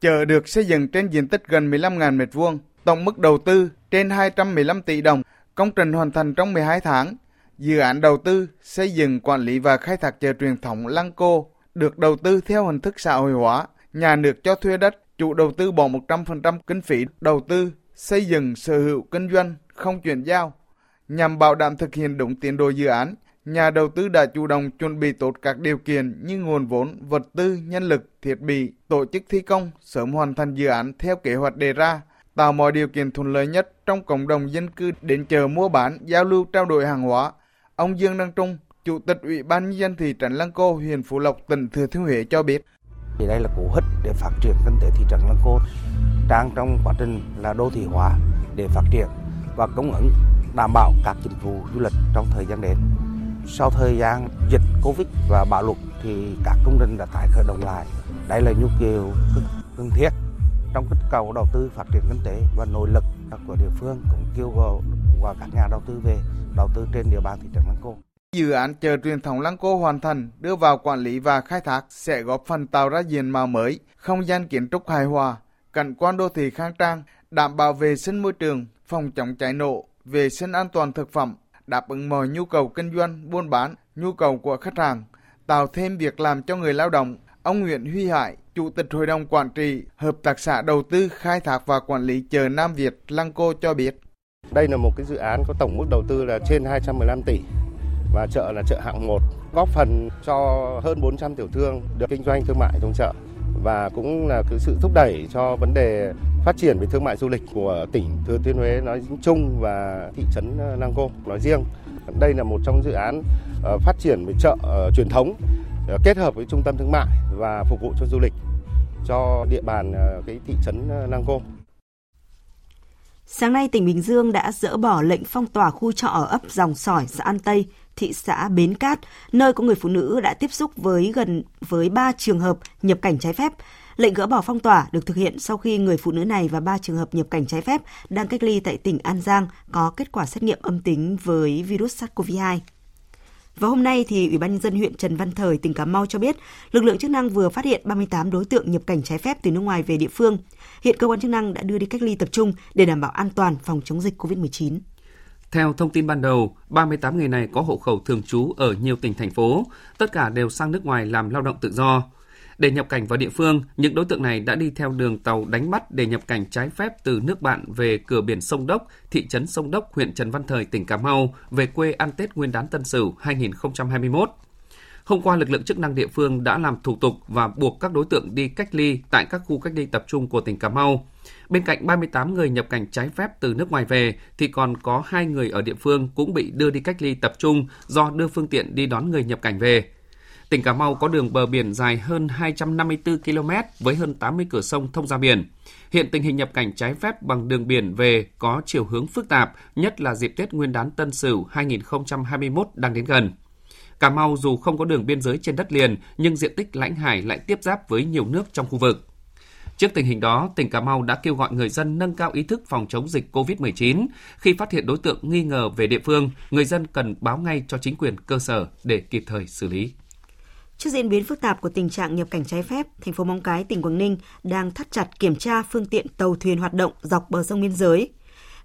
Chợ được xây dựng trên diện tích gần 15.000 m2, tổng mức đầu tư trên 215 tỷ đồng, công trình hoàn thành trong 12 tháng. Dự án đầu tư xây dựng quản lý và khai thác chợ truyền thống Lăng Cô được đầu tư theo hình thức xã hội hóa, nhà nước cho thuê đất, chủ đầu tư bỏ 100% kinh phí đầu tư xây dựng sở hữu kinh doanh không chuyển giao. Nhằm bảo đảm thực hiện đúng tiến độ dự án, nhà đầu tư đã chủ động chuẩn bị tốt các điều kiện như nguồn vốn, vật tư, nhân lực, thiết bị, tổ chức thi công, sớm hoàn thành dự án theo kế hoạch đề ra, tạo mọi điều kiện thuận lợi nhất trong cộng đồng dân cư đến chờ mua bán, giao lưu trao đổi hàng hóa. Ông Dương Đăng Trung, Chủ tịch Ủy ban nhân dân thị trấn Lăng Cô, huyện Phú Lộc, tỉnh Thừa Thiên Huế cho biết. Thì đây là cú hích để phát triển kinh tế thị trấn Lăng Cô đang trong quá trình là đô thị hóa để phát triển và cung ứng đảm bảo các dịch vụ du lịch trong thời gian đến. Sau thời gian dịch Covid và bạo lụt thì các công trình đã tái khởi động lại. Đây là nhu cầu cần thiết trong kích cầu đầu tư phát triển kinh tế và nội lực của địa phương cũng kêu gọi và các nhà đầu tư về đầu tư trên địa bàn thị trấn Lăng Cô. Dự án chợ truyền thống Lăng Cô hoàn thành, đưa vào quản lý và khai thác sẽ góp phần tạo ra diện mạo mới, không gian kiến trúc hài hòa, cảnh quan đô thị khang trang, đảm bảo vệ sinh môi trường, phòng chống cháy nổ, vệ sinh an toàn thực phẩm, đáp ứng mọi nhu cầu kinh doanh, buôn bán, nhu cầu của khách hàng, tạo thêm việc làm cho người lao động. Ông Nguyễn Huy Hải, Chủ tịch Hội đồng Quản trị, Hợp tác xã Đầu tư Khai thác và Quản lý chợ Nam Việt Lăng Cô cho biết. Đây là một cái dự án có tổng mức đầu tư là trên 215 tỷ và chợ là chợ hạng 1, góp phần cho hơn 400 tiểu thương được kinh doanh thương mại trong chợ và cũng là cái sự thúc đẩy cho vấn đề phát triển về thương mại du lịch của tỉnh Thừa Thiên Huế nói chung và thị trấn ờ, Lăng Cô nói riêng. Đây là một trong dự án ờ, phát triển về chợ ờ, truyền thống Ờ, kết hợp với trung tâm thương mại và phục vụ cho du lịch cho địa bàn ờ, cái thị trấn ờ, Lăng Cô. Sáng nay, tỉnh Bình Dương đã dỡ bỏ lệnh phong tỏa khu trọ ở ấp Dòng Sỏi, xã An Tây, thị xã Bến Cát, nơi có người phụ nữ đã tiếp xúc với gần với 3 trường hợp nhập cảnh trái phép. Lệnh gỡ bỏ phong tỏa được thực hiện sau khi người phụ nữ này và 3 trường hợp nhập cảnh trái phép đang cách ly tại tỉnh An Giang có kết quả xét nghiệm âm tính với virus SARS-CoV-2. Và hôm nay thì Ủy ban nhân dân huyện Trần Văn Thời, tỉnh Cà Mau cho biết, lực lượng chức năng vừa phát hiện 38 đối tượng nhập cảnh trái phép từ nước ngoài về địa phương. Hiện cơ quan chức năng đã đưa đi cách ly tập trung để đảm bảo an toàn phòng chống dịch COVID-19. Theo thông tin ban đầu, 38 người này có hộ khẩu thường trú ở nhiều tỉnh thành phố, tất cả đều sang nước ngoài làm lao động tự do. Để nhập cảnh vào địa phương, những đối tượng này đã đi theo đường tàu đánh bắt để nhập cảnh trái phép từ nước bạn về cửa biển Sông Đốc, thị trấn Sông Đốc, huyện Trần Văn Thời, tỉnh Cà Mau, về quê ăn Tết Nguyên đán Tân Sửu 2021. Hôm qua, lực lượng chức năng địa phương đã làm thủ tục và buộc các đối tượng đi cách ly tại các khu cách ly tập trung của tỉnh Cà Mau. Bên cạnh 38 người nhập cảnh trái phép từ nước ngoài về thì còn có hai người ở địa phương cũng bị đưa đi cách ly tập trung do đưa phương tiện đi đón người nhập cảnh về. Tỉnh Cà Mau có đường bờ biển dài hơn 254 km với hơn 80 cửa sông thông ra biển. Hiện tình hình nhập cảnh trái phép bằng đường biển về có chiều hướng phức tạp, nhất là dịp Tết Nguyên đán Tân Sửu 2021 đang đến gần. Cà Mau dù không có đường biên giới trên đất liền, nhưng diện tích lãnh hải lại tiếp giáp với nhiều nước trong khu vực. Trước tình hình đó, tỉnh Cà Mau đã kêu gọi người dân nâng cao ý thức phòng chống dịch COVID-19. Khi phát hiện đối tượng nghi ngờ về địa phương, người dân cần báo ngay cho chính quyền cơ sở để kịp thời xử lý. Trước diễn biến phức tạp của tình trạng nhập cảnh trái phép, thành phố Móng Cái, tỉnh Quảng Ninh đang thắt chặt kiểm tra phương tiện tàu thuyền hoạt động dọc bờ sông biên giới.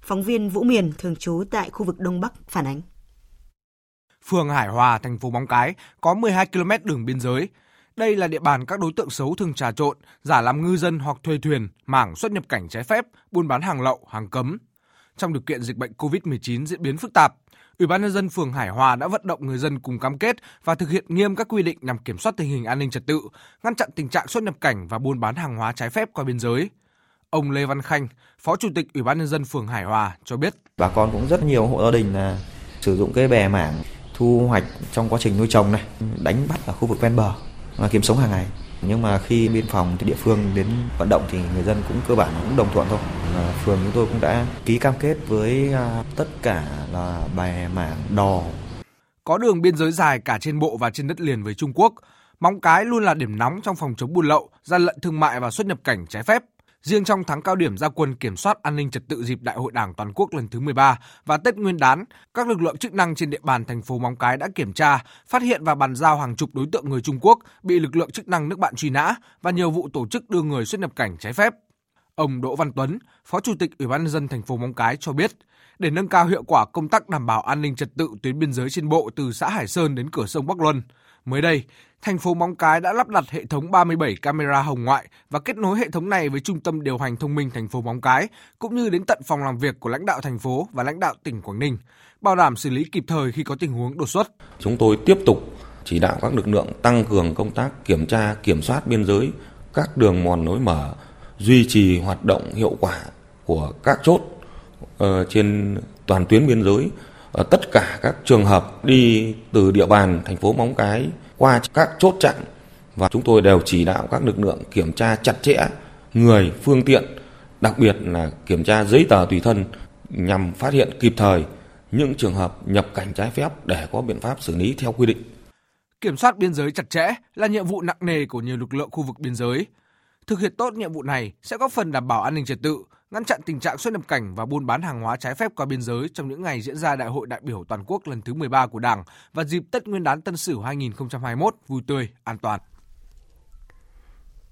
Phóng viên Vũ Miền thường trú tại khu vực Đông Bắc phản ánh. Phường Hải Hòa, thành phố Móng Cái có 12 km đường biên giới. Đây là địa bàn các đối tượng xấu thường trà trộn, giả làm ngư dân hoặc thuê thuyền, mảng xuất nhập cảnh trái phép, buôn bán hàng lậu, hàng cấm. Trong điều kiện dịch bệnh COVID-19 diễn biến phức tạp, Ủy ban nhân dân phường Hải Hòa đã vận động người dân cùng cam kết và thực hiện nghiêm các quy định nhằm kiểm soát tình hình an ninh trật tự, ngăn chặn tình trạng xuất nhập cảnh và buôn bán hàng hóa trái phép qua biên giới. Ông Lê Văn Khanh, Phó Chủ tịch Ủy ban nhân dân phường Hải Hòa cho biết: Bà con cũng rất nhiều hộ gia đình là sử dụng cái bè mảng thu hoạch trong quá trình nuôi trồng này, đánh bắt ở khu vực ven bờ và kiếm sống hàng ngày. Nhưng mà khi biên phòng thì địa phương đến vận động thì người dân cũng cơ bản cũng đồng thuận thôi. Phường chúng tôi cũng đã ký cam kết với à, tất cả là bè mảng đò. Có đường biên giới dài cả trên bộ và trên đất liền với Trung Quốc, Móng Cái luôn là điểm nóng trong phòng chống buôn lậu, gian lận thương mại và xuất nhập cảnh trái phép. Riêng trong tháng cao điểm gia quân kiểm soát an ninh trật tự dịp Đại hội Đảng toàn quốc lần thứ 13 và Tết Nguyên đán, các lực lượng chức năng trên địa bàn thành phố Móng Cái đã kiểm tra, phát hiện và bàn giao hàng chục đối tượng người Trung Quốc bị lực lượng chức năng nước bạn truy nã và nhiều vụ tổ chức đưa người xuất nhập cảnh trái phép. Ông Đỗ Văn Tuấn, Phó Chủ tịch Ủy ban nhân dân thành phố Móng Cái cho biết, để nâng cao hiệu quả công tác đảm bảo an ninh trật tự tuyến biên giới trên bộ từ xã Hải Sơn đến cửa sông Bắc Luân, mới đây, thành phố Móng Cái đã lắp đặt hệ thống 37 camera hồng ngoại và kết nối hệ thống này với trung tâm điều hành thông minh thành phố Móng Cái, cũng như đến tận phòng làm việc của lãnh đạo thành phố và lãnh đạo tỉnh Quảng Ninh, bảo đảm xử lý kịp thời khi có tình huống đột xuất. Chúng tôi tiếp tục chỉ đạo các lực lượng tăng cường công tác kiểm tra, kiểm soát biên giới, các đường mòn lối mở, duy trì hoạt động hiệu quả của các chốt uh, trên toàn tuyến biên giới. Ờ, tất cả các trường hợp đi từ địa bàn thành phố Móng Cái qua các chốt chặn và chúng tôi đều chỉ đạo các lực lượng kiểm tra chặt chẽ người, phương tiện, đặc biệt là kiểm tra giấy tờ tùy thân nhằm phát hiện kịp thời những trường hợp nhập cảnh trái phép để có biện pháp xử lý theo quy định. Kiểm soát biên giới chặt chẽ là nhiệm vụ nặng nề của nhiều lực lượng khu vực biên giới. Thực hiện tốt nhiệm vụ này sẽ góp phần đảm bảo an ninh trật tự, ngăn chặn tình trạng xuất nhập cảnh và buôn bán hàng hóa trái phép qua biên giới trong những ngày diễn ra Đại hội đại biểu toàn quốc lần thứ 13 của Đảng và dịp Tết Nguyên đán Tân Sửu 2021 vui tươi, an toàn.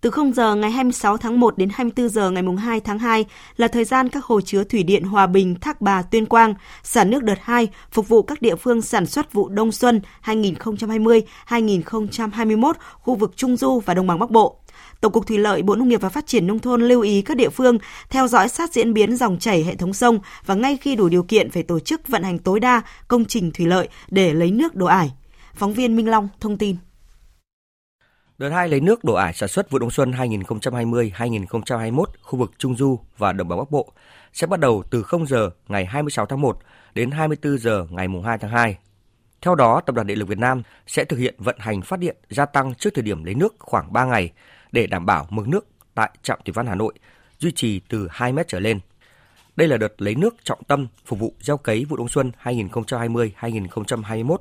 Từ 0 giờ ngày 26 tháng 1 đến 24 giờ ngày 2 tháng 2 là thời gian các hồ chứa thủy điện Hòa Bình, Thác Bà, Tuyên Quang xả nước đợt 2 phục vụ các địa phương sản xuất vụ đông xuân 2020-2021 khu vực Trung Du và Đồng bằng Bắc Bộ. Tổng cục Thủy lợi, Bộ Nông nghiệp và Phát triển Nông thôn lưu ý các địa phương theo dõi sát diễn biến dòng chảy hệ thống sông và ngay khi đủ điều kiện phải tổ chức vận hành tối đa công trình thủy lợi để lấy nước đổ ải. Phóng viên Minh Long thông tin. Đợt 2 lấy nước đổ ải sản xuất vụ đông xuân 2020-2021 khu vực Trung Du và Đồng bằng Bắc Bộ sẽ bắt đầu từ 0 giờ ngày 26 tháng 1 đến 24 giờ ngày 2 tháng 2. Theo đó, Tập đoàn Điện lực Việt Nam sẽ thực hiện vận hành phát điện gia tăng trước thời điểm lấy nước khoảng 3 ngày để đảm bảo mực nước tại trạm thủy văn Hà Nội duy trì từ 2 mét trở lên. Đây là đợt lấy nước trọng tâm phục vụ gieo cấy vụ đông xuân 2020-2021.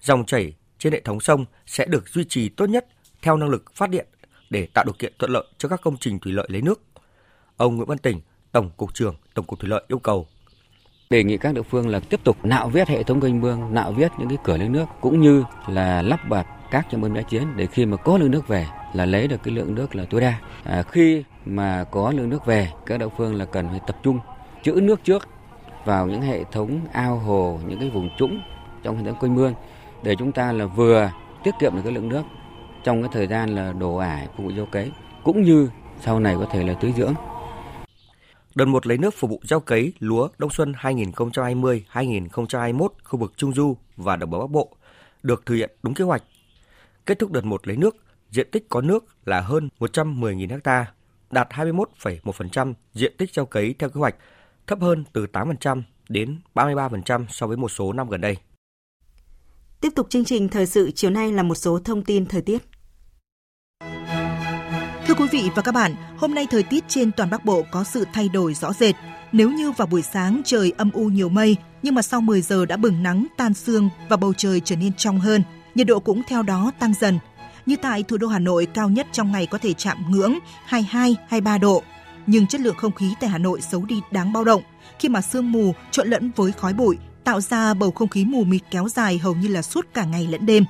Dòng chảy trên hệ thống sông sẽ được duy trì tốt nhất theo năng lực phát điện để tạo điều kiện thuận lợi cho các công trình thủy lợi lấy nước. Ông Nguyễn Văn Tỉnh, Tổng cục trưởng Tổng cục Thủy lợi yêu cầu đề nghị các địa phương là tiếp tục nạo vét hệ thống kênh mương, nạo vét những cái cửa lấy nước cũng như là lắp bạt các trong bơm đã chiến để khi mà có lượng nước về là lấy được cái lượng nước là tối đa. À, khi mà có lượng nước về, các địa phương là cần phải tập trung trữ nước trước vào những hệ thống ao hồ, những cái vùng trũng trong hệ thống kênh mương để chúng ta là vừa tiết kiệm được cái lượng nước trong cái thời gian là đổ ải phục vụ gieo cấy cũng như sau này có thể là tưới dưỡng. Đợt một lấy nước phục vụ gieo cấy lúa đông xuân 2020-2021 khu vực Trung Du và Đồng bằng Bắc Bộ được thực hiện đúng kế hoạch. Kết thúc đợt một lấy nước, diện tích có nước là hơn 110.000 ha, đạt 21,1% diện tích gieo cấy theo kế hoạch, thấp hơn từ 8% đến 33% so với một số năm gần đây. Tiếp tục chương trình thời sự chiều nay là một số thông tin thời tiết. Thưa quý vị và các bạn, hôm nay thời tiết trên toàn Bắc Bộ có sự thay đổi rõ rệt. Nếu như vào buổi sáng trời âm u nhiều mây, nhưng mà sau 10 giờ đã bừng nắng, tan sương và bầu trời trở nên trong hơn, nhiệt độ cũng theo đó tăng dần. Như tại thủ đô Hà Nội, cao nhất trong ngày có thể chạm ngưỡng 22-23 độ. Nhưng chất lượng không khí tại Hà Nội xấu đi đáng bao động khi mà sương mù trộn lẫn với khói bụi tạo ra bầu không khí mù mịt kéo dài hầu như là suốt cả ngày lẫn đêm.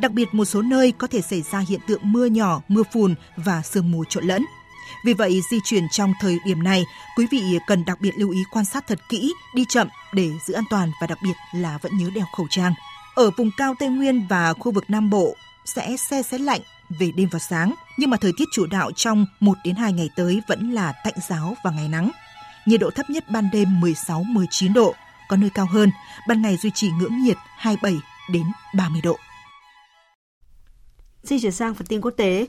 Đặc biệt một số nơi có thể xảy ra hiện tượng mưa nhỏ, mưa phùn và sương mù trộn lẫn. Vì vậy, di chuyển trong thời điểm này, quý vị cần đặc biệt lưu ý quan sát thật kỹ, đi chậm để giữ an toàn và đặc biệt là vẫn nhớ đeo khẩu trang. Ở vùng cao Tây Nguyên và khu vực Nam Bộ sẽ xe sẽ lạnh về đêm và sáng, nhưng mà thời tiết chủ đạo trong 1 đến 2 ngày tới vẫn là tạnh giáo và ngày nắng. Nhiệt độ thấp nhất ban đêm 16-19 độ, có nơi cao hơn, ban ngày duy trì ngưỡng nhiệt 27 đến 30 độ. Xin chuyển sang phần tin quốc tế.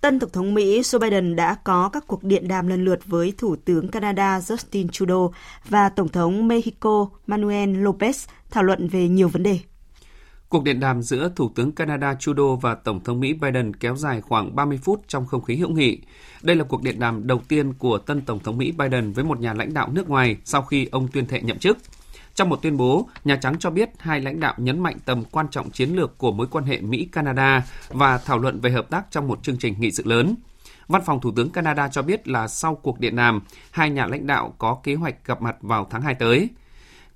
Tân Tổng thống Mỹ Joe Biden đã có các cuộc điện đàm lần lượt với Thủ tướng Canada Justin Trudeau và Tổng thống Mexico Manuel Lopez thảo luận về nhiều vấn đề. Cuộc điện đàm giữa Thủ tướng Canada Trudeau và Tổng thống Mỹ Biden kéo dài khoảng 30 phút trong không khí hữu nghị. Đây là cuộc điện đàm đầu tiên của tân Tổng thống Mỹ Biden với một nhà lãnh đạo nước ngoài sau khi ông tuyên thệ nhậm chức. Trong một tuyên bố, Nhà Trắng cho biết hai lãnh đạo nhấn mạnh tầm quan trọng chiến lược của mối quan hệ Mỹ-Canada và thảo luận về hợp tác trong một chương trình nghị sự lớn. Văn phòng Thủ tướng Canada cho biết là sau cuộc điện đàm, hai nhà lãnh đạo có kế hoạch gặp mặt vào tháng 2 tới.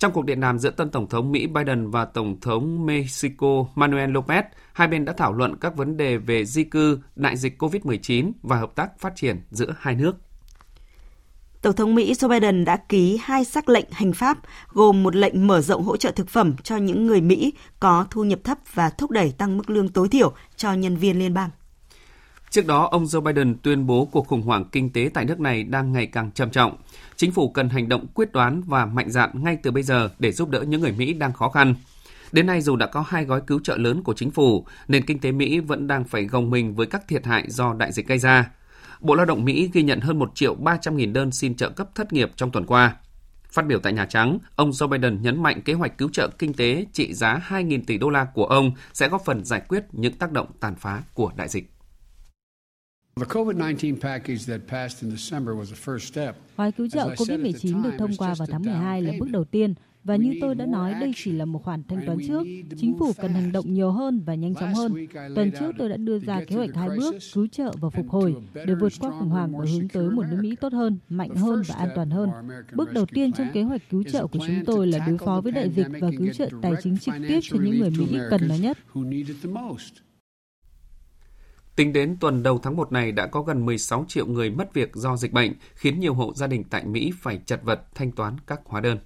Trong cuộc điện đàm giữa tân Tổng thống Mỹ Biden và Tổng thống Mexico Manuel Lopez, hai bên đã thảo luận các vấn đề về di cư, đại dịch COVID-19 và hợp tác phát triển giữa hai nước. Tổng thống Mỹ Joe Biden đã ký hai sắc lệnh hành pháp gồm một lệnh mở rộng hỗ trợ thực phẩm cho những người Mỹ có thu nhập thấp và thúc đẩy tăng mức lương tối thiểu cho nhân viên liên bang. Trước đó, ông Joe Biden tuyên bố cuộc khủng hoảng kinh tế tại nước này đang ngày càng trầm trọng. Chính phủ cần hành động quyết đoán và mạnh dạn ngay từ bây giờ để giúp đỡ những người Mỹ đang khó khăn. Đến nay dù đã có hai gói cứu trợ lớn của chính phủ, nền kinh tế Mỹ vẫn đang phải gồng mình với các thiệt hại do đại dịch gây ra. Bộ Lao động Mỹ ghi nhận hơn 1 triệu 300 nghìn đơn xin trợ cấp thất nghiệp trong tuần qua. Phát biểu tại Nhà Trắng, ông Joe Biden nhấn mạnh kế hoạch cứu trợ kinh tế trị giá 2.000 tỷ đô la của ông sẽ góp phần giải quyết những tác động tàn phá của đại dịch. Gói cứu trợ COVID-19 được thông qua vào tháng 12 là bước đầu tiên và như tôi đã nói, đây chỉ là một khoản thanh toán trước. Chính phủ cần hành động nhiều hơn và nhanh chóng hơn. Tuần trước tôi đã đưa ra kế hoạch hai bước, cứu trợ và phục hồi, để vượt qua khủng hoảng và hướng tới một nước Mỹ tốt hơn, mạnh hơn và an toàn hơn. Bước đầu tiên trong kế hoạch cứu trợ của chúng tôi là đối phó với đại dịch và cứu trợ tài chính trực tiếp cho những người Mỹ cần nó nhất. Tính đến tuần đầu tháng 1 này đã có gần 16 triệu người mất việc do dịch bệnh, khiến nhiều hộ gia đình tại Mỹ phải chật vật thanh toán các hóa đơn.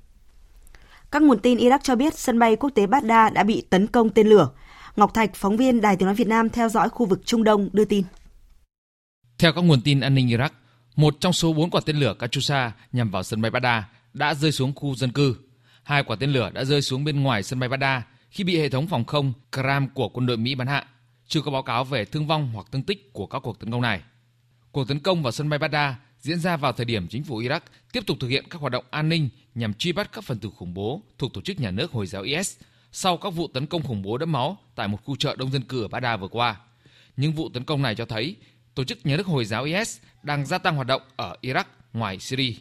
Các nguồn tin Iraq cho biết sân bay quốc tế Baghdad đã bị tấn công tên lửa. Ngọc Thạch, phóng viên Đài Tiếng Nói Việt Nam theo dõi khu vực Trung Đông đưa tin. Theo các nguồn tin an ninh Iraq, một trong số bốn quả tên lửa Katyusha nhằm vào sân bay Baghdad đã rơi xuống khu dân cư. Hai quả tên lửa đã rơi xuống bên ngoài sân bay Baghdad khi bị hệ thống phòng không Kram của quân đội Mỹ bắn hạ. Chưa có báo cáo về thương vong hoặc thương tích của các cuộc tấn công này. Cuộc tấn công vào sân bay Baghdad diễn ra vào thời điểm chính phủ Iraq tiếp tục thực hiện các hoạt động an ninh nhằm truy bắt các phần tử khủng bố thuộc tổ chức nhà nước Hồi giáo IS sau các vụ tấn công khủng bố đẫm máu tại một khu chợ đông dân cư ở Baghdad vừa qua. Những vụ tấn công này cho thấy tổ chức nhà nước Hồi giáo IS đang gia tăng hoạt động ở Iraq, ngoài Syria.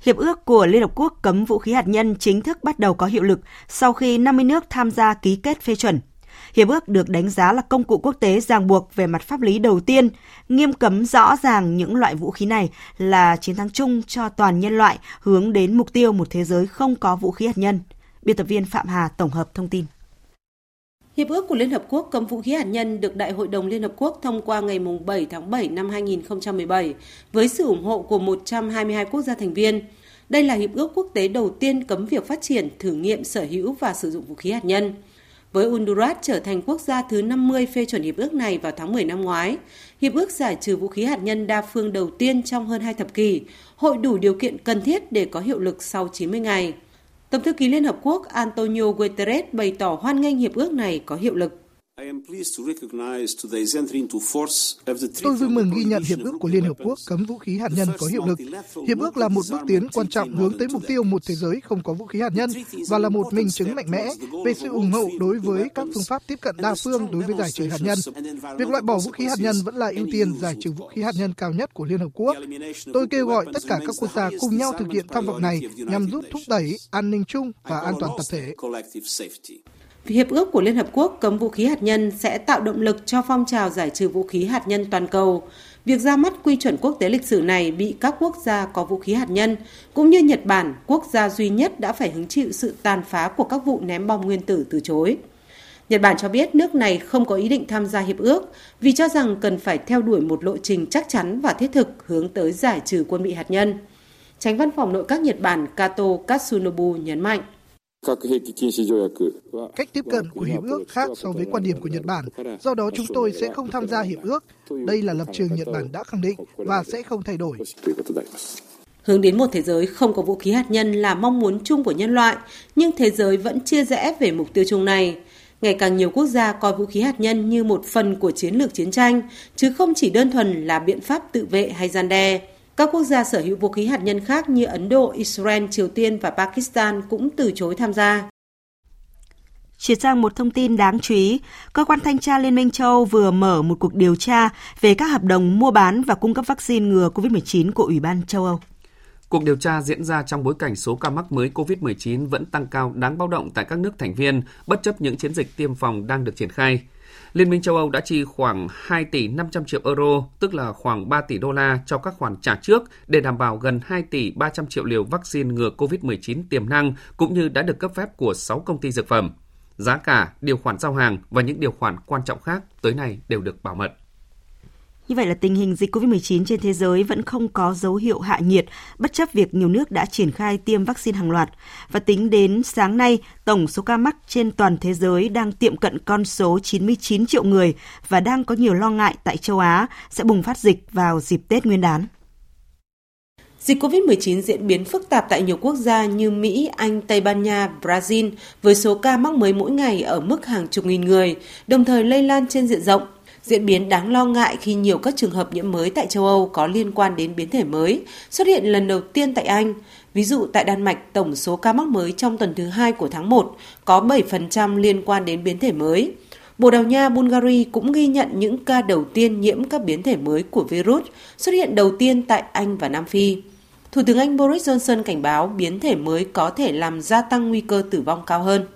Hiệp ước của Liên Hợp Quốc cấm vũ khí hạt nhân chính thức bắt đầu có hiệu lực sau khi 50 nước tham gia ký kết phê chuẩn. Hiệp ước được đánh giá là công cụ quốc tế ràng buộc về mặt pháp lý đầu tiên, nghiêm cấm rõ ràng những loại vũ khí này là chiến thắng chung cho toàn nhân loại hướng đến mục tiêu một thế giới không có vũ khí hạt nhân. Biên tập viên Phạm Hà tổng hợp thông tin. Hiệp ước của Liên Hợp Quốc cấm vũ khí hạt nhân được Đại hội đồng Liên Hợp Quốc thông qua ngày 7 tháng 7 năm 2017 với sự ủng hộ của 122 quốc gia thành viên. Đây là hiệp ước quốc tế đầu tiên cấm việc phát triển, thử nghiệm, sở hữu và sử dụng vũ khí hạt nhân với Honduras trở thành quốc gia thứ 50 phê chuẩn hiệp ước này vào tháng 10 năm ngoái. Hiệp ước giải trừ vũ khí hạt nhân đa phương đầu tiên trong hơn hai thập kỷ, hội đủ điều kiện cần thiết để có hiệu lực sau 90 ngày. Tổng thư ký Liên Hợp Quốc Antonio Guterres bày tỏ hoan nghênh hiệp ước này có hiệu lực. Tôi vui mừng ghi nhận hiệp ước của Liên Hợp Quốc cấm vũ khí hạt nhân có hiệu lực. Hiệp ước là một bước tiến quan trọng hướng tới mục tiêu một thế giới không có vũ khí hạt nhân và là một minh chứng mạnh mẽ về sự ủng hộ đối với các phương pháp tiếp cận đa phương đối với giải trừ hạt nhân. Việc loại bỏ vũ khí hạt nhân vẫn là ưu tiên giải trừ vũ khí hạt nhân cao nhất của Liên Hợp Quốc. Tôi kêu gọi tất cả các quốc gia cùng nhau thực hiện tham vọng này nhằm giúp thúc đẩy an ninh chung và an toàn tập thể. Hiệp ước của Liên Hợp Quốc cấm vũ khí hạt nhân sẽ tạo động lực cho phong trào giải trừ vũ khí hạt nhân toàn cầu. Việc ra mắt quy chuẩn quốc tế lịch sử này bị các quốc gia có vũ khí hạt nhân, cũng như Nhật Bản, quốc gia duy nhất đã phải hứng chịu sự tàn phá của các vụ ném bom nguyên tử từ chối. Nhật Bản cho biết nước này không có ý định tham gia hiệp ước vì cho rằng cần phải theo đuổi một lộ trình chắc chắn và thiết thực hướng tới giải trừ quân bị hạt nhân. Tránh văn phòng nội các Nhật Bản Kato Katsunobu nhấn mạnh. Cách tiếp cận của hiệp ước khác so với quan điểm của Nhật Bản, do đó chúng tôi sẽ không tham gia hiệp ước. Đây là lập trường Nhật Bản đã khẳng định và sẽ không thay đổi. Hướng đến một thế giới không có vũ khí hạt nhân là mong muốn chung của nhân loại, nhưng thế giới vẫn chia rẽ về mục tiêu chung này. Ngày càng nhiều quốc gia coi vũ khí hạt nhân như một phần của chiến lược chiến tranh, chứ không chỉ đơn thuần là biện pháp tự vệ hay gian đe. Các quốc gia sở hữu vũ khí hạt nhân khác như Ấn Độ, Israel, Triều Tiên và Pakistan cũng từ chối tham gia. Chuyển sang một thông tin đáng chú ý, cơ quan thanh tra Liên minh châu Âu vừa mở một cuộc điều tra về các hợp đồng mua bán và cung cấp vaccine ngừa COVID-19 của Ủy ban châu Âu. Cuộc điều tra diễn ra trong bối cảnh số ca mắc mới COVID-19 vẫn tăng cao đáng báo động tại các nước thành viên, bất chấp những chiến dịch tiêm phòng đang được triển khai. Liên minh châu Âu đã chi khoảng 2 tỷ 500 triệu euro, tức là khoảng 3 tỷ đô la cho các khoản trả trước để đảm bảo gần 2 tỷ 300 triệu liều vaccine ngừa COVID-19 tiềm năng cũng như đã được cấp phép của 6 công ty dược phẩm. Giá cả, điều khoản giao hàng và những điều khoản quan trọng khác tới nay đều được bảo mật. Như vậy là tình hình dịch COVID-19 trên thế giới vẫn không có dấu hiệu hạ nhiệt, bất chấp việc nhiều nước đã triển khai tiêm vaccine hàng loạt. Và tính đến sáng nay, tổng số ca mắc trên toàn thế giới đang tiệm cận con số 99 triệu người và đang có nhiều lo ngại tại châu Á sẽ bùng phát dịch vào dịp Tết Nguyên đán. Dịch COVID-19 diễn biến phức tạp tại nhiều quốc gia như Mỹ, Anh, Tây Ban Nha, Brazil với số ca mắc mới mỗi ngày ở mức hàng chục nghìn người, đồng thời lây lan trên diện rộng – Diễn biến đáng lo ngại khi nhiều các trường hợp nhiễm mới tại châu Âu có liên quan đến biến thể mới xuất hiện lần đầu tiên tại Anh. Ví dụ tại Đan Mạch, tổng số ca mắc mới trong tuần thứ hai của tháng 1 có 7% liên quan đến biến thể mới. Bồ Đào Nha, Bulgaria cũng ghi nhận những ca đầu tiên nhiễm các biến thể mới của virus xuất hiện đầu tiên tại Anh và Nam Phi. Thủ tướng Anh Boris Johnson cảnh báo biến thể mới có thể làm gia tăng nguy cơ tử vong cao hơn.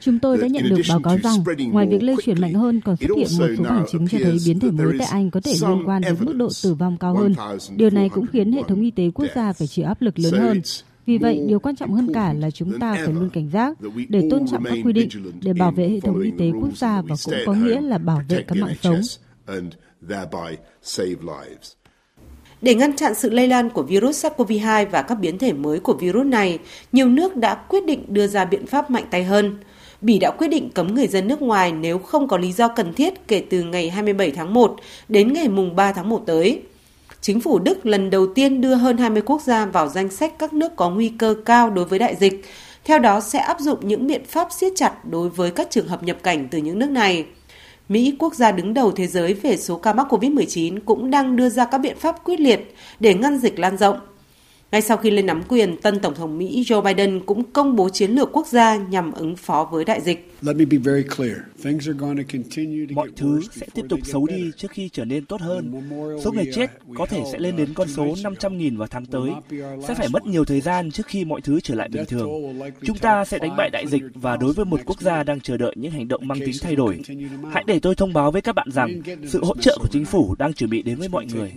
Chúng tôi đã nhận được báo cáo rằng, ngoài việc lây chuyển mạnh hơn, còn xuất hiện một số bằng chứng cho thấy biến thể mới tại Anh có thể liên quan đến mức độ tử vong cao hơn. Điều này cũng khiến hệ thống y tế quốc gia phải chịu áp lực lớn hơn. Vì vậy, điều quan trọng hơn cả là chúng ta phải luôn cảnh giác để tôn trọng các quy định để bảo vệ hệ thống y tế quốc gia và cũng có nghĩa là bảo vệ các mạng sống. Để ngăn chặn sự lây lan của virus SARS-CoV-2 và các biến thể mới của virus này, nhiều nước đã quyết định đưa ra biện pháp mạnh tay hơn. Bỉ đã quyết định cấm người dân nước ngoài nếu không có lý do cần thiết kể từ ngày 27 tháng 1 đến ngày mùng 3 tháng 1 tới. Chính phủ Đức lần đầu tiên đưa hơn 20 quốc gia vào danh sách các nước có nguy cơ cao đối với đại dịch, theo đó sẽ áp dụng những biện pháp siết chặt đối với các trường hợp nhập cảnh từ những nước này. Mỹ, quốc gia đứng đầu thế giới về số ca mắc COVID-19 cũng đang đưa ra các biện pháp quyết liệt để ngăn dịch lan rộng. Ngay sau khi lên nắm quyền, tân Tổng thống Mỹ Joe Biden cũng công bố chiến lược quốc gia nhằm ứng phó với đại dịch. Mọi thứ sẽ tiếp tục xấu đi trước khi trở nên tốt hơn. Số người chết có thể sẽ lên đến con số 500.000 vào tháng tới. Sẽ phải mất nhiều thời gian trước khi mọi thứ trở lại bình thường. Chúng ta sẽ đánh bại đại dịch và đối với một quốc gia đang chờ đợi những hành động mang tính thay đổi. Hãy để tôi thông báo với các bạn rằng sự hỗ trợ của chính phủ đang chuẩn bị đến với mọi người.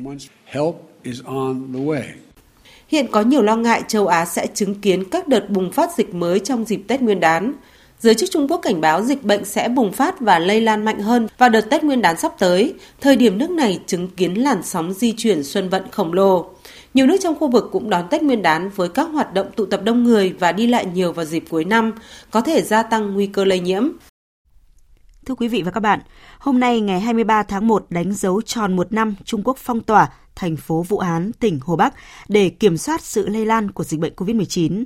Hiện có nhiều lo ngại châu Á sẽ chứng kiến các đợt bùng phát dịch mới trong dịp Tết Nguyên đán. Giới chức Trung Quốc cảnh báo dịch bệnh sẽ bùng phát và lây lan mạnh hơn vào đợt Tết Nguyên đán sắp tới, thời điểm nước này chứng kiến làn sóng di chuyển xuân vận khổng lồ. Nhiều nước trong khu vực cũng đón Tết Nguyên đán với các hoạt động tụ tập đông người và đi lại nhiều vào dịp cuối năm, có thể gia tăng nguy cơ lây nhiễm. Thưa quý vị và các bạn, hôm nay ngày 23 tháng 1 đánh dấu tròn một năm Trung Quốc phong tỏa thành phố Vũ Hán, tỉnh Hồ Bắc để kiểm soát sự lây lan của dịch bệnh COVID-19.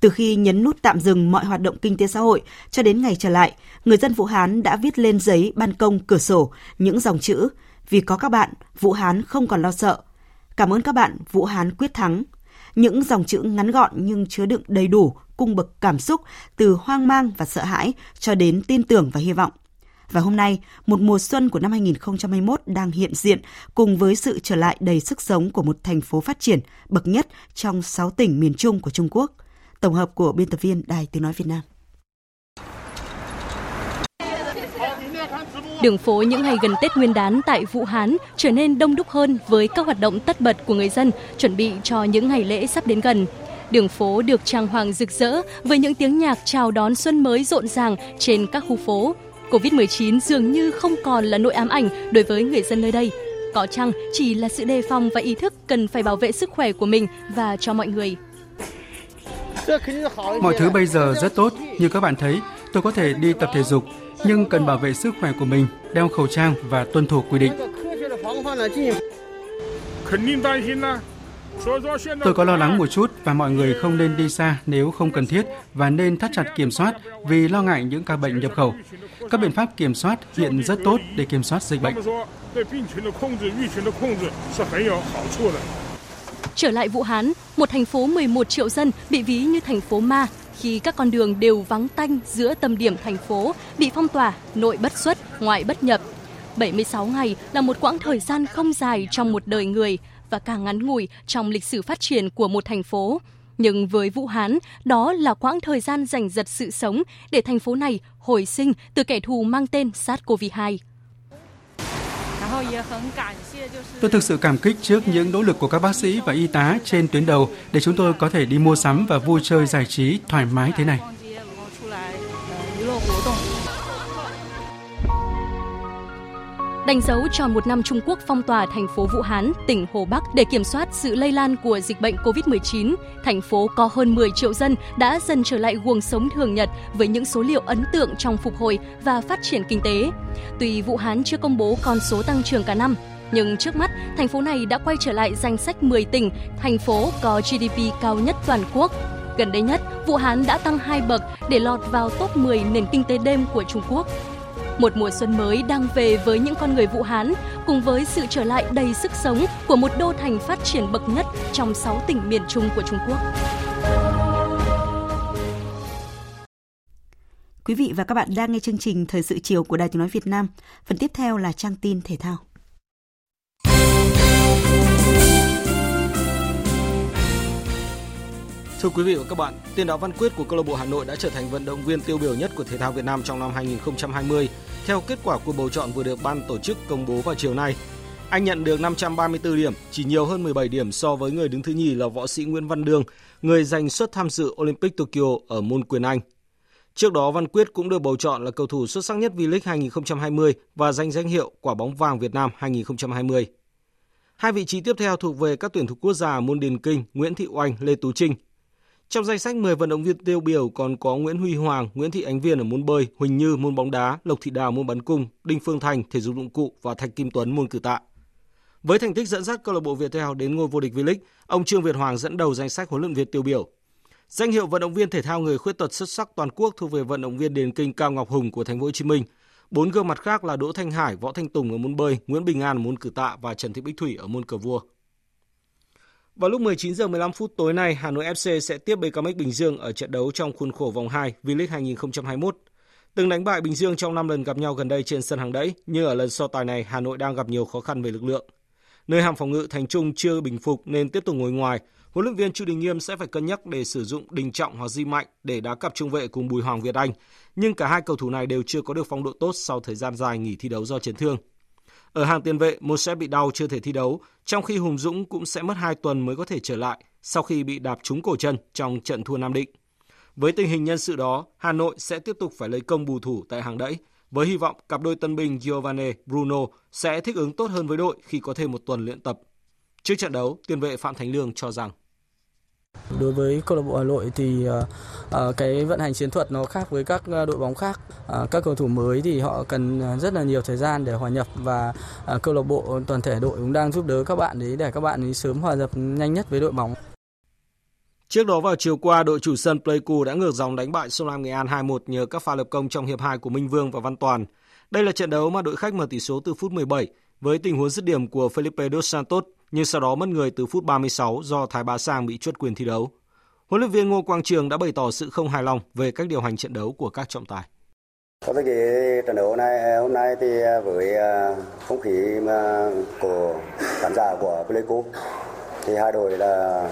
Từ khi nhấn nút tạm dừng mọi hoạt động kinh tế xã hội cho đến ngày trở lại, người dân Vũ Hán đã viết lên giấy ban công cửa sổ những dòng chữ vì có các bạn, Vũ Hán không còn lo sợ. Cảm ơn các bạn, Vũ Hán quyết thắng. Những dòng chữ ngắn gọn nhưng chứa đựng đầy đủ cung bậc cảm xúc từ hoang mang và sợ hãi cho đến tin tưởng và hy vọng. Và hôm nay, một mùa xuân của năm 2021 đang hiện diện cùng với sự trở lại đầy sức sống của một thành phố phát triển bậc nhất trong 6 tỉnh miền Trung của Trung Quốc. Tổng hợp của biên tập viên Đài Tiếng Nói Việt Nam. Đường phố những ngày gần Tết Nguyên đán tại Vũ Hán trở nên đông đúc hơn với các hoạt động tất bật của người dân chuẩn bị cho những ngày lễ sắp đến gần. Đường phố được trang hoàng rực rỡ với những tiếng nhạc chào đón xuân mới rộn ràng trên các khu phố. Covid-19 dường như không còn là nỗi ám ảnh đối với người dân nơi đây. Có chăng chỉ là sự đề phòng và ý thức cần phải bảo vệ sức khỏe của mình và cho mọi người. Mọi thứ bây giờ rất tốt, như các bạn thấy, tôi có thể đi tập thể dục, nhưng cần bảo vệ sức khỏe của mình, đeo khẩu trang và tuân thủ quy định. Tôi có lo lắng một chút và mọi người không nên đi xa nếu không cần thiết và nên thắt chặt kiểm soát vì lo ngại những ca bệnh nhập khẩu. Các biện pháp kiểm soát hiện rất tốt để kiểm soát dịch bệnh. Trở lại Vũ Hán, một thành phố 11 triệu dân bị ví như thành phố ma khi các con đường đều vắng tanh giữa tâm điểm thành phố, bị phong tỏa, nội bất xuất, ngoại bất nhập. 76 ngày là một quãng thời gian không dài trong một đời người và càng ngắn ngủi trong lịch sử phát triển của một thành phố. Nhưng với Vũ Hán, đó là quãng thời gian giành giật sự sống để thành phố này hồi sinh từ kẻ thù mang tên SARS-CoV-2. Tôi thực sự cảm kích trước những nỗ lực của các bác sĩ và y tá trên tuyến đầu để chúng tôi có thể đi mua sắm và vui chơi giải trí thoải mái thế này. Đánh dấu tròn một năm Trung Quốc phong tỏa thành phố Vũ Hán, tỉnh Hồ Bắc để kiểm soát sự lây lan của dịch bệnh COVID-19, thành phố có hơn 10 triệu dân đã dần trở lại guồng sống thường nhật với những số liệu ấn tượng trong phục hồi và phát triển kinh tế. Tuy Vũ Hán chưa công bố con số tăng trưởng cả năm, nhưng trước mắt, thành phố này đã quay trở lại danh sách 10 tỉnh, thành phố có GDP cao nhất toàn quốc. Gần đây nhất, Vũ Hán đã tăng hai bậc để lọt vào top 10 nền kinh tế đêm của Trung Quốc. Một mùa xuân mới đang về với những con người Vũ Hán, cùng với sự trở lại đầy sức sống của một đô thành phát triển bậc nhất trong 6 tỉnh miền Trung của Trung Quốc. Quý vị và các bạn đang nghe chương trình Thời sự chiều của Đài Tiếng Nói Việt Nam. Phần tiếp theo là trang tin thể thao. Thưa quý vị và các bạn, tiền đạo Văn Quyết của câu lạc bộ Hà Nội đã trở thành vận động viên tiêu biểu nhất của thể thao Việt Nam trong năm 2020 theo kết quả cuộc bầu chọn vừa được ban tổ chức công bố vào chiều nay. Anh nhận được 534 điểm, chỉ nhiều hơn 17 điểm so với người đứng thứ nhì là võ sĩ Nguyễn Văn Đương, người giành suất tham dự Olympic Tokyo ở môn quyền Anh. Trước đó, Văn Quyết cũng được bầu chọn là cầu thủ xuất sắc nhất V-League 2020 và giành danh hiệu Quả bóng vàng Việt Nam 2020. Hai vị trí tiếp theo thuộc về các tuyển thủ quốc gia môn điền kinh Nguyễn Thị Oanh, Lê Tú Trinh. Trong danh sách 10 vận động viên tiêu biểu còn có Nguyễn Huy Hoàng, Nguyễn Thị Ánh Viên ở môn bơi, Huỳnh Như môn bóng đá, Lộc Thị Đào môn bắn cung, Đinh Phương Thành thể dục dụng cụ và Thạch Kim Tuấn môn cử tạ. Với thành tích dẫn dắt câu lạc bộ Viettel đến ngôi vô địch V-League, ông Trương Việt Hoàng dẫn đầu danh sách huấn luyện viên tiêu biểu. Danh hiệu vận động viên thể thao người khuyết tật xuất sắc toàn quốc thuộc về vận động viên điền kinh Cao Ngọc Hùng của Thành phố Hồ Chí Minh. Bốn gương mặt khác là Đỗ Thanh Hải, Võ Thanh Tùng ở môn bơi, Nguyễn Bình An ở môn cử tạ và Trần Thị Bích Thủy ở môn cờ vua. Vào lúc 19 giờ 15 phút tối nay, Hà Nội FC sẽ tiếp BKMX Bình Dương ở trận đấu trong khuôn khổ vòng 2 V-League 2021. Từng đánh bại Bình Dương trong 5 lần gặp nhau gần đây trên sân hàng đẫy, nhưng ở lần so tài này Hà Nội đang gặp nhiều khó khăn về lực lượng. Nơi hàng phòng ngự Thành Trung chưa bình phục nên tiếp tục ngồi ngoài. Huấn luyện viên Chu Đình Nghiêm sẽ phải cân nhắc để sử dụng Đình Trọng hoặc Di Mạnh để đá cặp trung vệ cùng Bùi Hoàng Việt Anh, nhưng cả hai cầu thủ này đều chưa có được phong độ tốt sau thời gian dài nghỉ thi đấu do chấn thương. Ở hàng tiền vệ, một sẽ bị đau chưa thể thi đấu, trong khi Hùng Dũng cũng sẽ mất 2 tuần mới có thể trở lại sau khi bị đạp trúng cổ chân trong trận thua Nam Định. Với tình hình nhân sự đó, Hà Nội sẽ tiếp tục phải lấy công bù thủ tại hàng đẫy, với hy vọng cặp đôi tân binh Giovanni Bruno sẽ thích ứng tốt hơn với đội khi có thêm một tuần luyện tập. Trước trận đấu, tiền vệ Phạm Thành Lương cho rằng Đối với câu lạc bộ Hà Nội thì uh, cái vận hành chiến thuật nó khác với các à, đội bóng khác. Uh, các cầu thủ mới thì họ cần rất là nhiều thời gian để hòa nhập và uh, câu lạc bộ toàn thể đội cũng đang giúp đỡ các bạn đấy để các bạn ấy sớm hòa nhập nhanh nhất với đội bóng. Trước đó vào chiều qua, đội chủ sân Pleiku đã ngược dòng đánh bại Sông Lam Nghệ An 2-1 nhờ các pha lập công trong hiệp 2 của Minh Vương và Văn Toàn. Đây là trận đấu mà đội khách mở tỷ số từ phút 17 với tình huống dứt điểm của Felipe dos Santos nhưng sau đó mất người từ phút 36 do Thái Bá Sang bị chuất quyền thi đấu. Huấn luyện viên Ngô Quang Trường đã bày tỏ sự không hài lòng về cách điều hành trận đấu của các trọng tài. Có cái trận đấu này hôm nay thì với à, không khí mà của khán giả của Pleiku thì hai đội là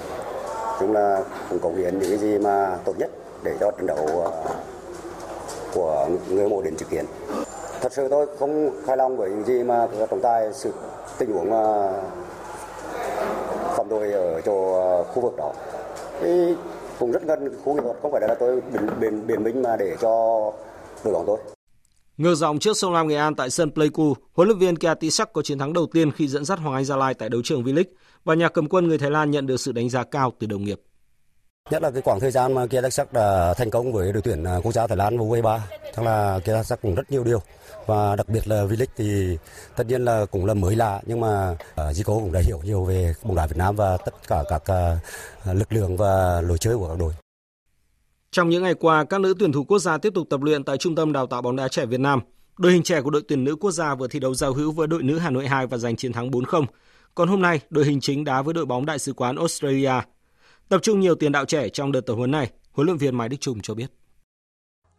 chúng là cũng cống hiến những cái gì mà tốt nhất để cho trận đấu à, của người mộ đến trực kiến. Thật sự tôi không hài lòng với những gì mà trọng tài sự tình huống mà phòng tôi ở chỗ ờ, khu vực đó thì cũng rất gần khu nghệ thuật không phải là tôi biện biện biện minh mà để cho đội bóng tôi Ngược dòng trước sông Lam Nghệ An tại sân Pleiku, huấn luyện viên Kiatisak có chiến thắng đầu tiên khi dẫn dắt Hoàng Anh Gia Lai tại đấu trường V-League và nhà cầm quân người Thái Lan nhận được sự đánh giá cao từ đồng nghiệp. Nhất là cái khoảng thời gian mà sắc đã thành công với đội tuyển à, quốc gia Thái Lan vào U23, chắc là sắc cũng rất nhiều điều và đặc biệt là V-League thì tất nhiên là cũng là mới lạ nhưng mà à, uh, Zico cũng đã hiểu nhiều về bóng đá Việt Nam và tất cả các à, lực lượng và lối chơi của các đội. Trong những ngày qua, các nữ tuyển thủ quốc gia tiếp tục tập luyện tại Trung tâm Đào tạo bóng đá trẻ Việt Nam. Đội hình trẻ của đội tuyển nữ quốc gia vừa thi đấu giao hữu với đội nữ Hà Nội 2 và giành chiến thắng 4-0. Còn hôm nay, đội hình chính đá với đội bóng Đại sứ quán Australia. Tập trung nhiều tiền đạo trẻ trong đợt tập huấn này, huấn luyện viên Mai Đức Trung cho biết.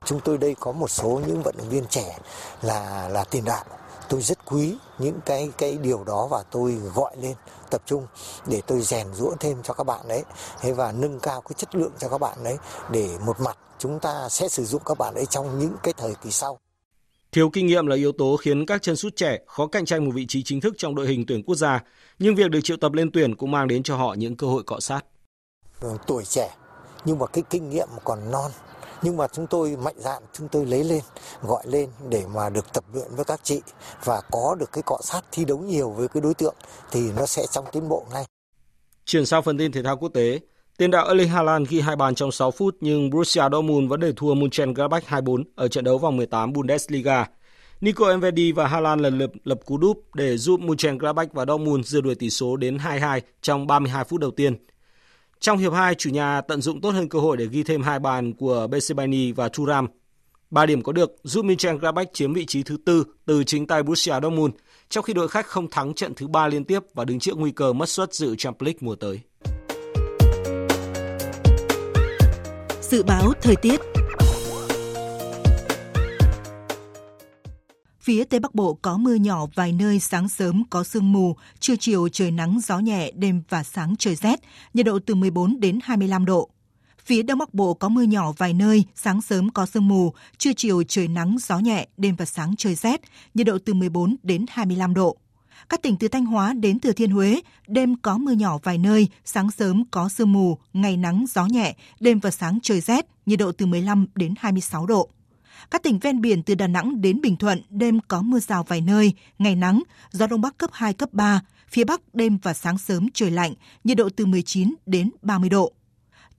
Chúng tôi đây có một số những vận động viên trẻ là là tiền đạo tôi rất quý những cái cái điều đó và tôi gọi lên tập trung để tôi rèn rũa thêm cho các bạn đấy thế và nâng cao cái chất lượng cho các bạn đấy để một mặt chúng ta sẽ sử dụng các bạn ấy trong những cái thời kỳ sau. Thiếu kinh nghiệm là yếu tố khiến các chân sút trẻ khó cạnh tranh một vị trí chính thức trong đội hình tuyển quốc gia, nhưng việc được triệu tập lên tuyển cũng mang đến cho họ những cơ hội cọ sát. Ờ, tuổi trẻ nhưng mà cái kinh nghiệm còn non nhưng mà chúng tôi mạnh dạn chúng tôi lấy lên gọi lên để mà được tập luyện với các chị và có được cái cọ sát thi đấu nhiều với cái đối tượng thì nó sẽ trong tiến bộ ngay. Chuyển sang phần tin thể thao quốc tế, tiền đạo Erling Haaland ghi hai bàn trong 6 phút nhưng Borussia Dortmund vẫn để thua Mönchengladbach 2-4 ở trận đấu vòng 18 Bundesliga. Nico Elvedi và Haaland lần lượt lập cú đúp để giúp Mönchengladbach và Dortmund dưa đuổi tỷ số đến 2-2 trong 32 phút đầu tiên. Trong hiệp 2, chủ nhà tận dụng tốt hơn cơ hội để ghi thêm hai bàn của Besebani và Thuram. Ba điểm có được giúp Mönchengladbach chiếm vị trí thứ tư từ chính tay Borussia Dortmund, trong khi đội khách không thắng trận thứ ba liên tiếp và đứng trước nguy cơ mất suất dự Champions League mùa tới. Dự báo thời tiết Phía Tây Bắc Bộ có mưa nhỏ vài nơi, sáng sớm có sương mù, trưa chiều trời nắng gió nhẹ, đêm và sáng trời rét, nhiệt độ từ 14 đến 25 độ. Phía Đông Bắc Bộ có mưa nhỏ vài nơi, sáng sớm có sương mù, trưa chiều trời nắng gió nhẹ, đêm và sáng trời rét, nhiệt độ từ 14 đến 25 độ. Các tỉnh từ Thanh Hóa đến Thừa Thiên Huế, đêm có mưa nhỏ vài nơi, sáng sớm có sương mù, ngày nắng gió nhẹ, đêm và sáng trời rét, nhiệt độ từ 15 đến 26 độ. Các tỉnh ven biển từ Đà Nẵng đến Bình Thuận đêm có mưa rào vài nơi, ngày nắng, gió đông bắc cấp 2, cấp 3, phía bắc đêm và sáng sớm trời lạnh, nhiệt độ từ 19 đến 30 độ.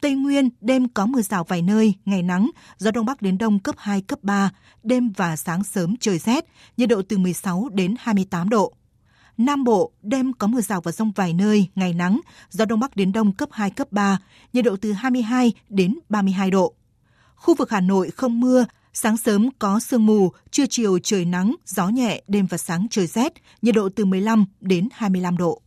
Tây Nguyên đêm có mưa rào vài nơi, ngày nắng, gió đông bắc đến đông cấp 2, cấp 3, đêm và sáng sớm trời rét, nhiệt độ từ 16 đến 28 độ. Nam Bộ, đêm có mưa rào và rông vài nơi, ngày nắng, gió đông bắc đến đông cấp 2, cấp 3, nhiệt độ từ 22 đến 32 độ. Khu vực Hà Nội không mưa, Sáng sớm có sương mù, trưa chiều trời nắng, gió nhẹ, đêm và sáng trời rét, nhiệt độ từ 15 đến 25 độ.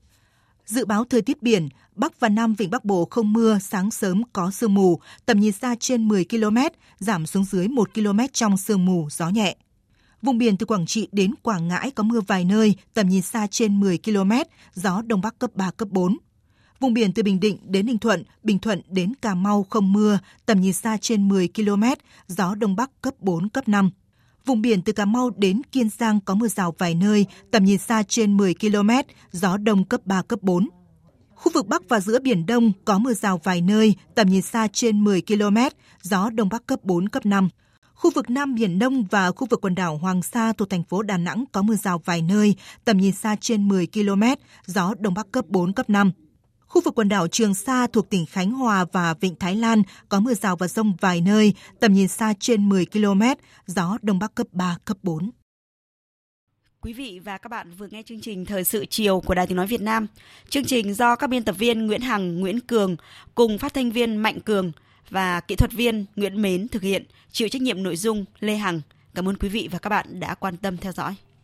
Dự báo thời tiết biển, Bắc và Nam Vịnh Bắc Bộ không mưa, sáng sớm có sương mù, tầm nhìn xa trên 10 km, giảm xuống dưới 1 km trong sương mù, gió nhẹ. Vùng biển từ Quảng Trị đến Quảng Ngãi có mưa vài nơi, tầm nhìn xa trên 10 km, gió Đông Bắc cấp 3, cấp 4. Vùng biển từ Bình Định đến Ninh Thuận, Bình Thuận đến Cà Mau không mưa, tầm nhìn xa trên 10 km, gió Đông Bắc cấp 4, cấp 5. Vùng biển từ Cà Mau đến Kiên Giang có mưa rào vài nơi, tầm nhìn xa trên 10 km, gió Đông cấp 3, cấp 4. Khu vực Bắc và giữa Biển Đông có mưa rào vài nơi, tầm nhìn xa trên 10 km, gió Đông Bắc cấp 4, cấp 5. Khu vực Nam Biển Đông và khu vực quần đảo Hoàng Sa thuộc thành phố Đà Nẵng có mưa rào vài nơi, tầm nhìn xa trên 10 km, gió Đông Bắc cấp 4, cấp 5. Khu vực quần đảo Trường Sa thuộc tỉnh Khánh Hòa và Vịnh Thái Lan có mưa rào và rông vài nơi, tầm nhìn xa trên 10 km, gió Đông Bắc cấp 3, cấp 4. Quý vị và các bạn vừa nghe chương trình Thời sự chiều của Đài Tiếng Nói Việt Nam. Chương trình do các biên tập viên Nguyễn Hằng, Nguyễn Cường cùng phát thanh viên Mạnh Cường và kỹ thuật viên Nguyễn Mến thực hiện, chịu trách nhiệm nội dung Lê Hằng. Cảm ơn quý vị và các bạn đã quan tâm theo dõi.